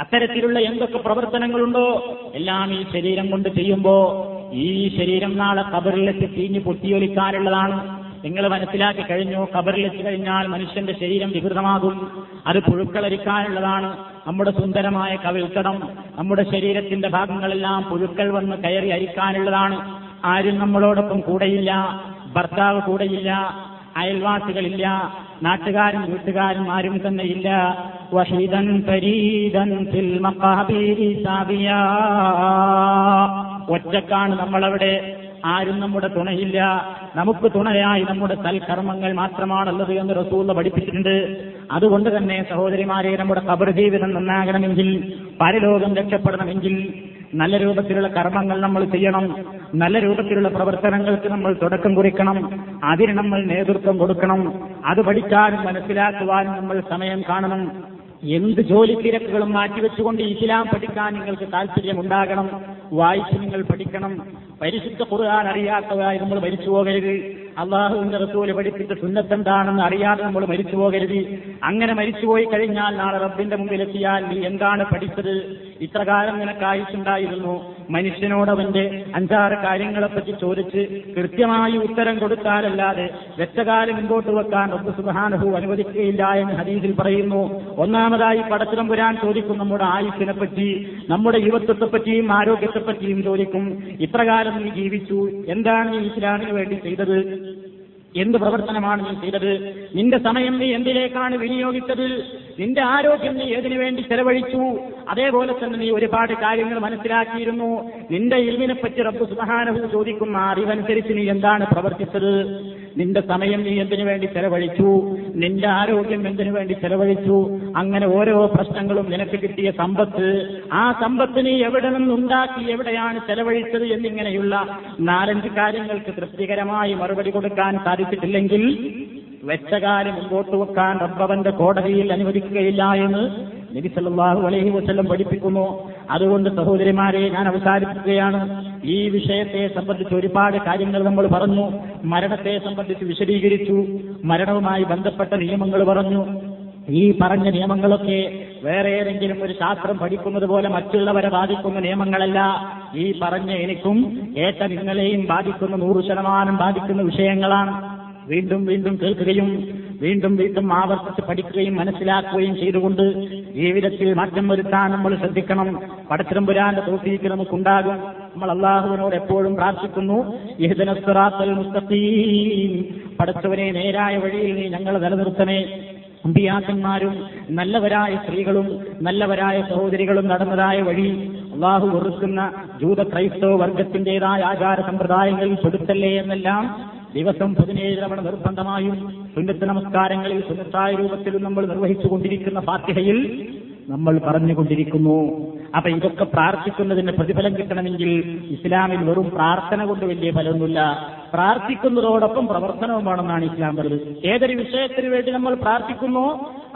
അത്തരത്തിലുള്ള എന്തൊക്കെ പ്രവർത്തനങ്ങളുണ്ടോ? എല്ലാം ഈ ശരീരം കൊണ്ട് ചെയ്യുമ്പോ ഈ ശരീരം നാളെ കബറിലെത്തി തീഞ്ഞു പൊട്ടിയൊലിക്കാനുള്ളതാണ്. നിങ്ങൾ മനസ്സിലാക്കി കഴിഞ്ഞു? കബറിലെത്തി കഴിഞ്ഞാൽ മനുഷ്യന്റെ ശരീരം വികൃതമാകും. അത് പുഴുക്കളരിക്കാനുള്ളതാണ്. നമ്മുടെ സുന്ദരമായ കവിൾക്കടം നമ്മുടെ ശരീരത്തിന്റെ ഭാഗങ്ങളെല്ലാം പുഴുക്കൾ വന്ന് കയറി അരിക്കാനുള്ളതാണ്. ആരും നമ്മളോടൊപ്പം കൂടെയില്ല. ഭർത്താവ് കൂടെയില്ല. അയൽവാസികളില്ല. നാട്ടുകാരും വീട്ടുകാരും ആരും തന്നെ ഇല്ല വഹീദൻ ഫരീദൻ ഫിൽ ഒറ്റക്കാണ് നമ്മളവിടെ. ആരും നമ്മുടെ തുണയില്ല. നമുക്ക് തുണയായി നമ്മുടെ സൽക്കർമ്മങ്ങൾ മാത്രമാണുള്ളത് എന്ന് റസൂള്ള പഠിപ്പിച്ചിട്ടുണ്ട്. അതുകൊണ്ട് തന്നെ സഹോദരിമാരെ നമ്മുടെ കബർ ജീവിതം നന്നാകണമെങ്കിൽ പരലോകം രക്ഷപ്പെടണമെങ്കിൽ നല്ല രൂപത്തിലുള്ള കർമ്മങ്ങൾ നമ്മൾ ചെയ്യണം. നല്ല രൂപത്തിലുള്ള പ്രവർത്തനങ്ങൾക്ക് നമ്മൾ തുടക്കം കുറിക്കണം. അതിന് നമ്മൾ നേതൃത്വം കൊടുക്കണം. അത് പഠിക്കാനും മനസ്സിലാക്കുവാനും നമ്മൾ സമയം കാണണം. എന്ത് ജോലി തിരക്കുകളും മാറ്റിവെച്ചുകൊണ്ട് ഇസ്ലാം പഠിക്കാൻ നിങ്ങൾക്ക് താല്പര്യമുണ്ടാകണം വായിച്ച് നിങ്ങൾ പഠിക്കണം. പരിശുദ്ധ ഖുർആൻ അറിയാത്തവരായി നമ്മൾ മരിച്ചു പോകരുത്. അള്ളാഹുവിന്റെ റസൂൽ പഠിപ്പിച്ച സുന്നത്തെന്താണെന്ന് അറിയാതെ നമ്മൾ മരിച്ചു പോകരുത്. അങ്ങനെ മരിച്ചുപോയി കഴിഞ്ഞാൽ നാളെ റബ്ബിന്റെ മുമ്പിലെത്തിയാൽ നീ എന്താണ് പഠിച്ചത്? ഇത്ര കാലം നിനക്ക് ആയുസുണ്ടായിരുന്നു മനുഷ്യനോട് അവന്റെ അഞ്ചാറ് കാര്യങ്ങളെപ്പറ്റി ചോദിച്ച് കൃത്യമായി ഉത്തരം കൊടുത്താലല്ലാതെ വെച്ചകാലം മുമ്പോട്ട് വെക്കാൻ റബ്ബ് സുബാനഹു അനുവദിക്കുകയില്ല എന്ന് ഹദീസിൽ പറയുന്നു. ഒന്നാമതായി പടച്ചിടം പുരാൻ ചോദിക്കും നമ്മുടെ ആയുസിനെ പറ്റി നമ്മുടെ യുവത്വത്തെപ്പറ്റിയും ആരോഗ്യത്തെപ്പറ്റിയും ചോദിക്കും. ഇത്രകാലം നീ ജീവിച്ചു. എന്താണ് നീ ഇസ്ലാമിന് വേണ്ടി ചെയ്തത്? എന്ത് പ്രവർത്തനമാണ് നീ ചെയ്തത്? നിന്റെ സമയം നീ എന്തിലേക്കാണ് വിനിയോഗിച്ചത് നിന്റെ ആരോഗ്യം നീ ഏതിനു വേണ്ടി ചെലവഴിച്ചു? അതേപോലെ തന്നെ നീ ഒരുപാട് കാര്യങ്ങൾ മനസ്സിലാക്കിയിരുന്നു. നിന്റെ ഇൽവിനെപ്പറ്റി റബ്ബു സുബഹാനഹു ചോദിക്കുന്ന അറിവനുസരിച്ച് നീ എന്താണ് പ്രവർത്തിച്ചത്? നിന്റെ സമയം നീ എന്തിനു വേണ്ടി ചെലവഴിച്ചു? നിന്റെ ആരോഗ്യം എന്തിനു വേണ്ടി ചെലവഴിച്ചു? അങ്ങനെ ഓരോ പ്രശ്നങ്ങളും നിനക്ക് കിട്ടിയ സമ്പത്ത്. ആ സമ്പത്ത് നീ എവിടെ നിന്നുണ്ടാക്കി എവിടെയാണ് ചെലവഴിച്ചത് എന്നിങ്ങനെയുള്ള നാലഞ്ച് കാര്യങ്ങൾക്ക് തൃപ്തികരമായി മറുപടി കൊടുക്കാൻ സാധിച്ചിട്ടില്ലെങ്കിൽ വെച്ചകാലം മുമ്പോട്ട് വെക്കാൻ റബ്ബവന്റെ കോടതിയിൽ അനുവദിക്കുകയില്ല എന്ന് നബി സല്ലല്ലാഹു അലൈഹി വസല്ലം പഠിപ്പിക്കുന്നു. അതുകൊണ്ട് സഹോദരിമാരെ ഞാൻ അവസാനിപ്പിക്കുകയാണ്. ഈ വിഷയത്തെ സംബന്ധിച്ച് ഒരുപാട് കാര്യങ്ങൾ നമ്മൾ പറഞ്ഞു. മരണത്തെ സംബന്ധിച്ച് വിശദീകരിച്ചു. മരണവുമായി ബന്ധപ്പെട്ട നിയമങ്ങൾ പറഞ്ഞു. ഈ പറഞ്ഞ നിയമങ്ങളൊക്കെ വേറെ ഏതെങ്കിലും ഒരു ശാസ്ത്രം പഠിക്കുന്നത് പോലെ മറ്റുള്ളവരെ ബാധിക്കുന്ന നിയമങ്ങളല്ല. ഈ പറഞ്ഞ എനിക്കും ഏറ്റ നിങ്ങളെയും ബാധിക്കുന്ന നൂറ് ശതമാനം ബാധിക്കുന്ന വിഷയങ്ങളാണ്. വീണ്ടും വീണ്ടും കേൾക്കുകയും വീണ്ടും വീണ്ടും ആവർത്തിച്ച് പഠിക്കുകയും മനസ്സിലാക്കുകയും ചെയ്തുകൊണ്ട് ജീവിതത്തിൽ മാറ്റം വരുത്താൻ നമ്മൾ ശ്രദ്ധിക്കണം. പടച്ചിരമ്പുരാന്റെ തോഫീക്ക് നമുക്കുണ്ടാകും. നമ്മൾ അള്ളാഹുവിനോട് എപ്പോഴും പ്രാർത്ഥിക്കുന്നു. മുസ്തഖീം. പടച്ചവനെ നേരായ വഴിയിൽ നീ ഞങ്ങൾ നിലനിർത്തണേ. അമ്പിയാക്കന്മാരും നല്ലവരായ സ്ത്രീകളും നല്ലവരായ സഹോദരികളും നടന്നതായ വഴി അള്ളാഹു വെറുക്കുന്ന ജൂത ക്രൈസ്തവ വർഗത്തിന്റേതായ ആചാര സമ്പ്രദായങ്ങളിൽ പെടുത്തല്ലേ എന്നെല്ലാം ദിവസം പതിനേഴ് തവണ നിർബന്ധമായും സുന്നത്ത് നമസ്കാരങ്ങളിൽ സുന്നത്തായ രൂപത്തിൽ നമ്മൾ നിർവഹിച്ചു കൊണ്ടിരിക്കുന്ന ഫാത്തിഹയിൽ നമ്മൾ പറഞ്ഞുകൊണ്ടിരിക്കുന്നു. അപ്പൊ ഇതൊക്കെ പ്രാർത്ഥിക്കുന്നതിന് പ്രതിഫലം കിട്ടണമെങ്കിൽ ഇസ്ലാമിൽ വെറും പ്രാർത്ഥന കൊണ്ട് വലിയ ഫലമൊന്നുമില്ല. പ്രാർത്ഥിക്കുന്നതോടൊപ്പം പ്രവർത്തനവും വേണമെന്നാണ് ഇസ്ലാം പറഞ്ഞത്. ഏതൊരു വിഷയത്തിന് വേണ്ടി നമ്മൾ പ്രാർത്ഥിക്കുന്നു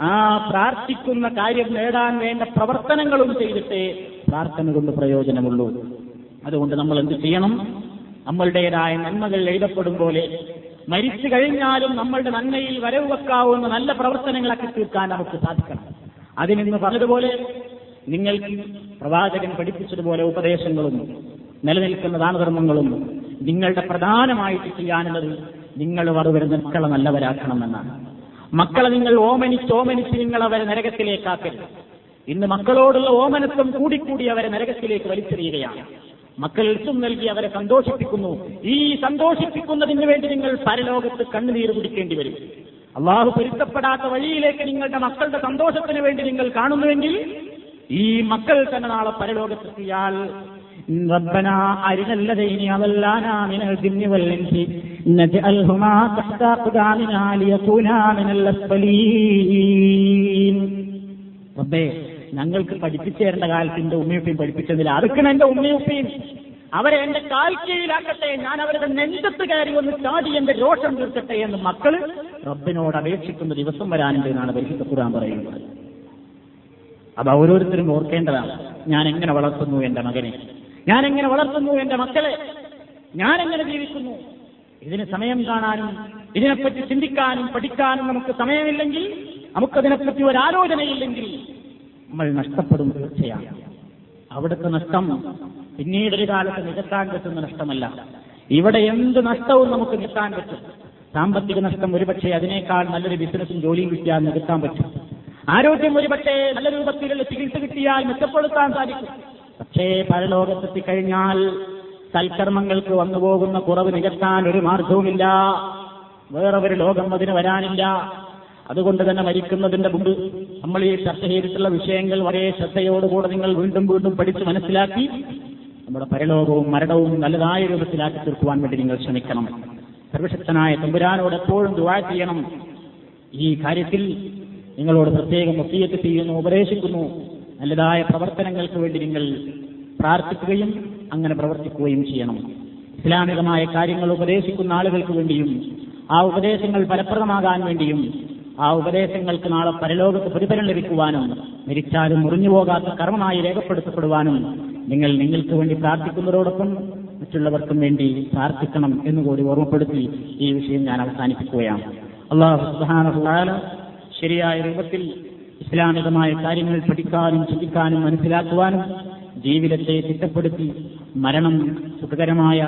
ആ പ്രാർത്ഥിക്കുന്ന കാര്യം നേടാൻ വേണ്ട പ്രവർത്തനങ്ങളും ചെയ്തിട്ടേ പ്രാർത്ഥന കൊണ്ട് പ്രയോജനമുള്ളൂ. അതുകൊണ്ട് നമ്മൾ എന്ത് ചെയ്യണം? നമ്മളുടേതായ നന്മകൾ എഴുതപ്പെടും പോലെ മരിച്ചു കഴിഞ്ഞാലും നമ്മളുടെ നന്മയിൽ വരവ് വെക്കാവുന്ന നല്ല പ്രവർത്തനങ്ങളൊക്കെ തീർക്കാൻ നമുക്ക് സാധിക്കണം. അതിനിന്ന് പറഞ്ഞതുപോലെ നിങ്ങൾക്ക് പ്രവാചകൻ പഠിപ്പിച്ചതുപോലെ ഉപദേശങ്ങളും നിലനിൽക്കുന്ന ദാനധർമ്മങ്ങളും നിങ്ങളുടെ പ്രധാനമായിട്ട് ചെയ്യാനുള്ളത് നിങ്ങൾ വരുന്ന മക്കളെ നല്ലവരാക്കണമെന്നാണ്. മക്കളെ നിങ്ങൾ ഓമനിച്ച് ഓമനിച്ച് നിങ്ങൾ അവരെ നരകത്തിലേക്കാക്കരുത് ഇന്ന് മക്കളോടുള്ള ഓമനത്വം കൂടിക്കൂടി അവരെ നരകത്തിലേക്ക് വലിച്ചെറിയുകയാണ്. മക്കൾ ഇഷ്ടം നൽകി അവരെ സന്തോഷിപ്പിക്കുന്നു ഈ സന്തോഷിപ്പിക്കുന്നതിന് വേണ്ടി നിങ്ങൾ പരലോകത്ത് കണ്ണുനീര് കുടിക്കേണ്ടി വരും അള്ളാഹു പൊരുത്തപ്പെടാത്ത വഴിയിലേക്ക് നിങ്ങളുടെ മക്കളുടെ സന്തോഷത്തിന് വേണ്ടി നിങ്ങൾ കാണുന്നുവെങ്കിൽ ഈ മക്കൾ തന്നെ നാളെ പരലോകത്തെത്തിയാൽ ربنا أرنا الذين أضلانا من الجن والإنس نجعلهما تحت أقدامنا ليكونا من الأسفلين റബ്ബേ ഞങ്ങൾക്ക് പഠിപ്പിച്ചു തരേണ്ട കാലത്ത് എന്റെ ഉമ്മയുപ്പയും പഠിപ്പിച്ചതില്ല. അതൊക്കെ എന്റെ ഉമ്മയുപ്പയും. അവരെ എന്റെ കാൽക്കീഴിലാക്കട്ടെ. ഞാൻ അവരുടെ നെഞ്ചത്ത് കയറി ഒന്ന് ചാടി എന്റെ രോഷം തീർക്കട്ടെ എന്ന് മക്കൾ റബ്ബിനോട് അപേക്ഷിക്കുന്ന ദിവസം വരാനുണ്ട് എന്നാണ് പരിശുദ്ധ ഖുർആൻ പറയുന്നത്. അത് ഓരോരുത്തരും ഓർക്കേണ്ടതാണ്. ഞാൻ എങ്ങനെ വളർത്തുന്നു എന്റെ മകനെ? ഞാൻ എങ്ങനെ വളർത്തുന്നു എന്റെ മക്കളെ? ഞാൻ എങ്ങനെ ജീവിക്കുന്നു? ഇതിന് സമയം കാണാനും ഇതിനെപ്പറ്റി ചിന്തിക്കാനും പഠിക്കാനും നമുക്ക് സമയമില്ലെങ്കിൽ നമുക്കതിനെപ്പറ്റി ഒരു ആലോചനയില്ലെങ്കിൽ നമ്മൾ നഷ്ടപ്പെടും തീർച്ചയാണ് അവിടുത്തെ നഷ്ടം പിന്നീടൊരു കാലത്ത് നികത്താൻ പറ്റുന്ന നഷ്ടമല്ല. ഇവിടെ എന്ത് നഷ്ടവും നമുക്ക് നികത്താൻ പറ്റും. സാമ്പത്തിക നഷ്ടം ഒരുപക്ഷെ അതിനേക്കാൾ നല്ലൊരു ബിസിനസ്സും ജോലിയും കിട്ടിയാൽ നികത്താൻ പറ്റും. ആരോഗ്യം ഒരുപക്ഷെ നല്ല രൂപത്തിലുള്ള ചികിത്സ കിട്ടിയാൽ മെച്ചപ്പെടുത്താൻ സാധിക്കും. പക്ഷേ പരലോകത്തെത്തിക്കഴിഞ്ഞാൽ സൽക്കർമ്മങ്ങൾക്ക് വന്നുപോകുന്ന കുറവ് നികത്താൻ ഒരു മാർഗവുമില്ല വേറെ ഒരു ലോകം അതിന് വരാനില്ല. അതുകൊണ്ട് തന്നെ മരിക്കുന്നതിന്റെ മുമ്പ് നമ്മൾ ഈ ചർച്ച ചെയ്തിട്ടുള്ള വിഷയങ്ങൾ വളരെ ശ്രദ്ധയോടുകൂടെ നിങ്ങൾ വീണ്ടും വീണ്ടും പഠിച്ച് മനസ്സിലാക്കി നമ്മുടെ പരലോകവും മരണവും നല്ലതായ രൂപത്തിലാക്കി തീർക്കുവാൻ വേണ്ടി നിങ്ങൾ ശ്രമിക്കണം. സർവശക്തനായ തമ്പുരാനോട് എപ്പോഴും ദുവാ ചെയ്യണം. ഈ കാര്യത്തിൽ നിങ്ങളോട് പ്രത്യേകം ഒത്തിയത്ത് ചെയ്യുന്നു ഉപദേശിക്കുന്നു. നല്ലതായ പ്രവർത്തനങ്ങൾക്ക് വേണ്ടി നിങ്ങൾ പ്രാർത്ഥിക്കുകയും അങ്ങനെ പ്രവർത്തിക്കുകയും ചെയ്യണം. ഇസ്ലാമികമായ കാര്യങ്ങൾ ഉപദേശിക്കുന്ന ആളുകൾക്ക് വേണ്ടിയും ആ ഉപദേശങ്ങൾ ഫലപ്രദമാകാൻ വേണ്ടിയും ആ ഉപദേശങ്ങൾക്ക് നാളെ പരലോകത്ത് പ്രതിഫലം ലഭിക്കുവാനും മരിച്ചാലും മുറിഞ്ഞുപോകാത്ത കർമ്മമായി രേഖപ്പെടുത്തപ്പെടുവാനും നിങ്ങൾ നിങ്ങൾക്ക് വേണ്ടി പ്രാർത്ഥിക്കുന്നതോടൊപ്പം മറ്റുള്ളവർക്കും വേണ്ടി പ്രാർത്ഥിക്കണം എന്നുകൂടി ഓർമ്മപ്പെടുത്തി ഈ വിഷയം ഞാൻ അവസാനിപ്പിക്കുകയാണ്. അള്ളാഹു സുഹാന ശരിയായ രൂപത്തിൽ ഇസ്ലാമികമായ കാര്യങ്ങൾ പഠിക്കാനും ചിന്തിക്കാനും മനസ്സിലാക്കുവാനും ജീവിതത്തെ തിട്ടപ്പെടുത്തി മരണം സുഖകരമായ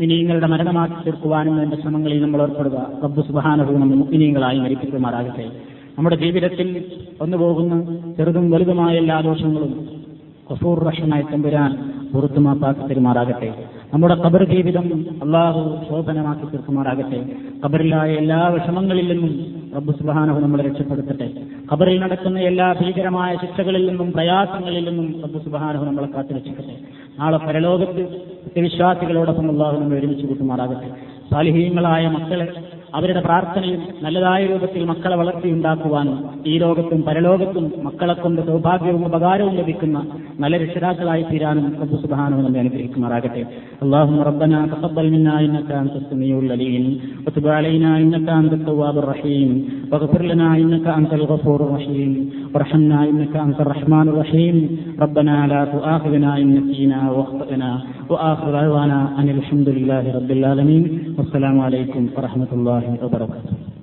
ഇനിയങ്ങളുടെ മരണമാക്കി തീർക്കുവാനും വേണ്ട ശ്രമങ്ങളിൽ നമ്മൾ ഏർപ്പെടുക. റബ്ബു സുബാനവും നമ്മൾ മുക്മിനീങ്ങളായി മരിപ്പിക്കുമാറാകട്ടെ. നമ്മുടെ ജീവിതത്തിൽ വന്നുപോകുന്ന ചെറുതും വലുതുമായ എല്ലാ ദോഷങ്ങളും കസൂർ റഷനായി തമ്പുരാൻ പുറത്തുമാപ്പാക്കി തരുമാറാകട്ടെ. നമ്മുടെ കബർ ജീവിതം അള്ളാഹു ശോഭനമാക്കി തീർക്കുമാറാകട്ടെ. കബറിലായ എല്ലാ വിഷമങ്ങളിൽ നിന്നും റബ്ബു സുബാനഹു നമ്മളെ രക്ഷപ്പെടുത്തട്ടെ. കബറിൽ നടക്കുന്ന എല്ലാ ഭീകരമായ ശിക്ഷകളിൽ നിന്നും പ്രയാസങ്ങളിൽ നിന്നും റബ്ബു സുബാനഹു നമ്മളെ കാത്തു രക്ഷിക്കട്ടെ നാളെ പരലോകത്ത് വിശ്വാസികളോടൊപ്പം അള്ളാഹു നമ്മൾ ഒരുമിച്ച് കൂട്ടുമാറാകട്ടെ. സാലിഹീങ്ങളായ മക്കളെ അവരുടെ പ്രാർത്ഥനയും നല്ലതായ രൂപത്തിൽ മക്കളെ വളർത്തിയുണ്ടാക്കുവാനും ഈ ലോകത്തും പരലോകത്തും മക്കളെ കൊണ്ട് സൗഭാഗ്യവും ഉപകാരവും ലഭിക്കുന്ന നല്ല രക്ഷിതാക്കളായി തീരാനും റബ്ബു സുബാനു നമ്മെ അനുഗ്രഹിക്കുമാറാകട്ടെ اللهم ربنا تقبل منا انك انت السميع العليم وتب علينا انك انت التواب الرحيم واغفر لنا انك انت الغفور الرحيم وارحمنا انك انت الرحمن الرحيم ربنا لا تؤاخذنا ان نسينا واخطانا وآخر دعوانا أن الحمد لله رب العالمين والسلام عليكم ورحمة الله وبركاته.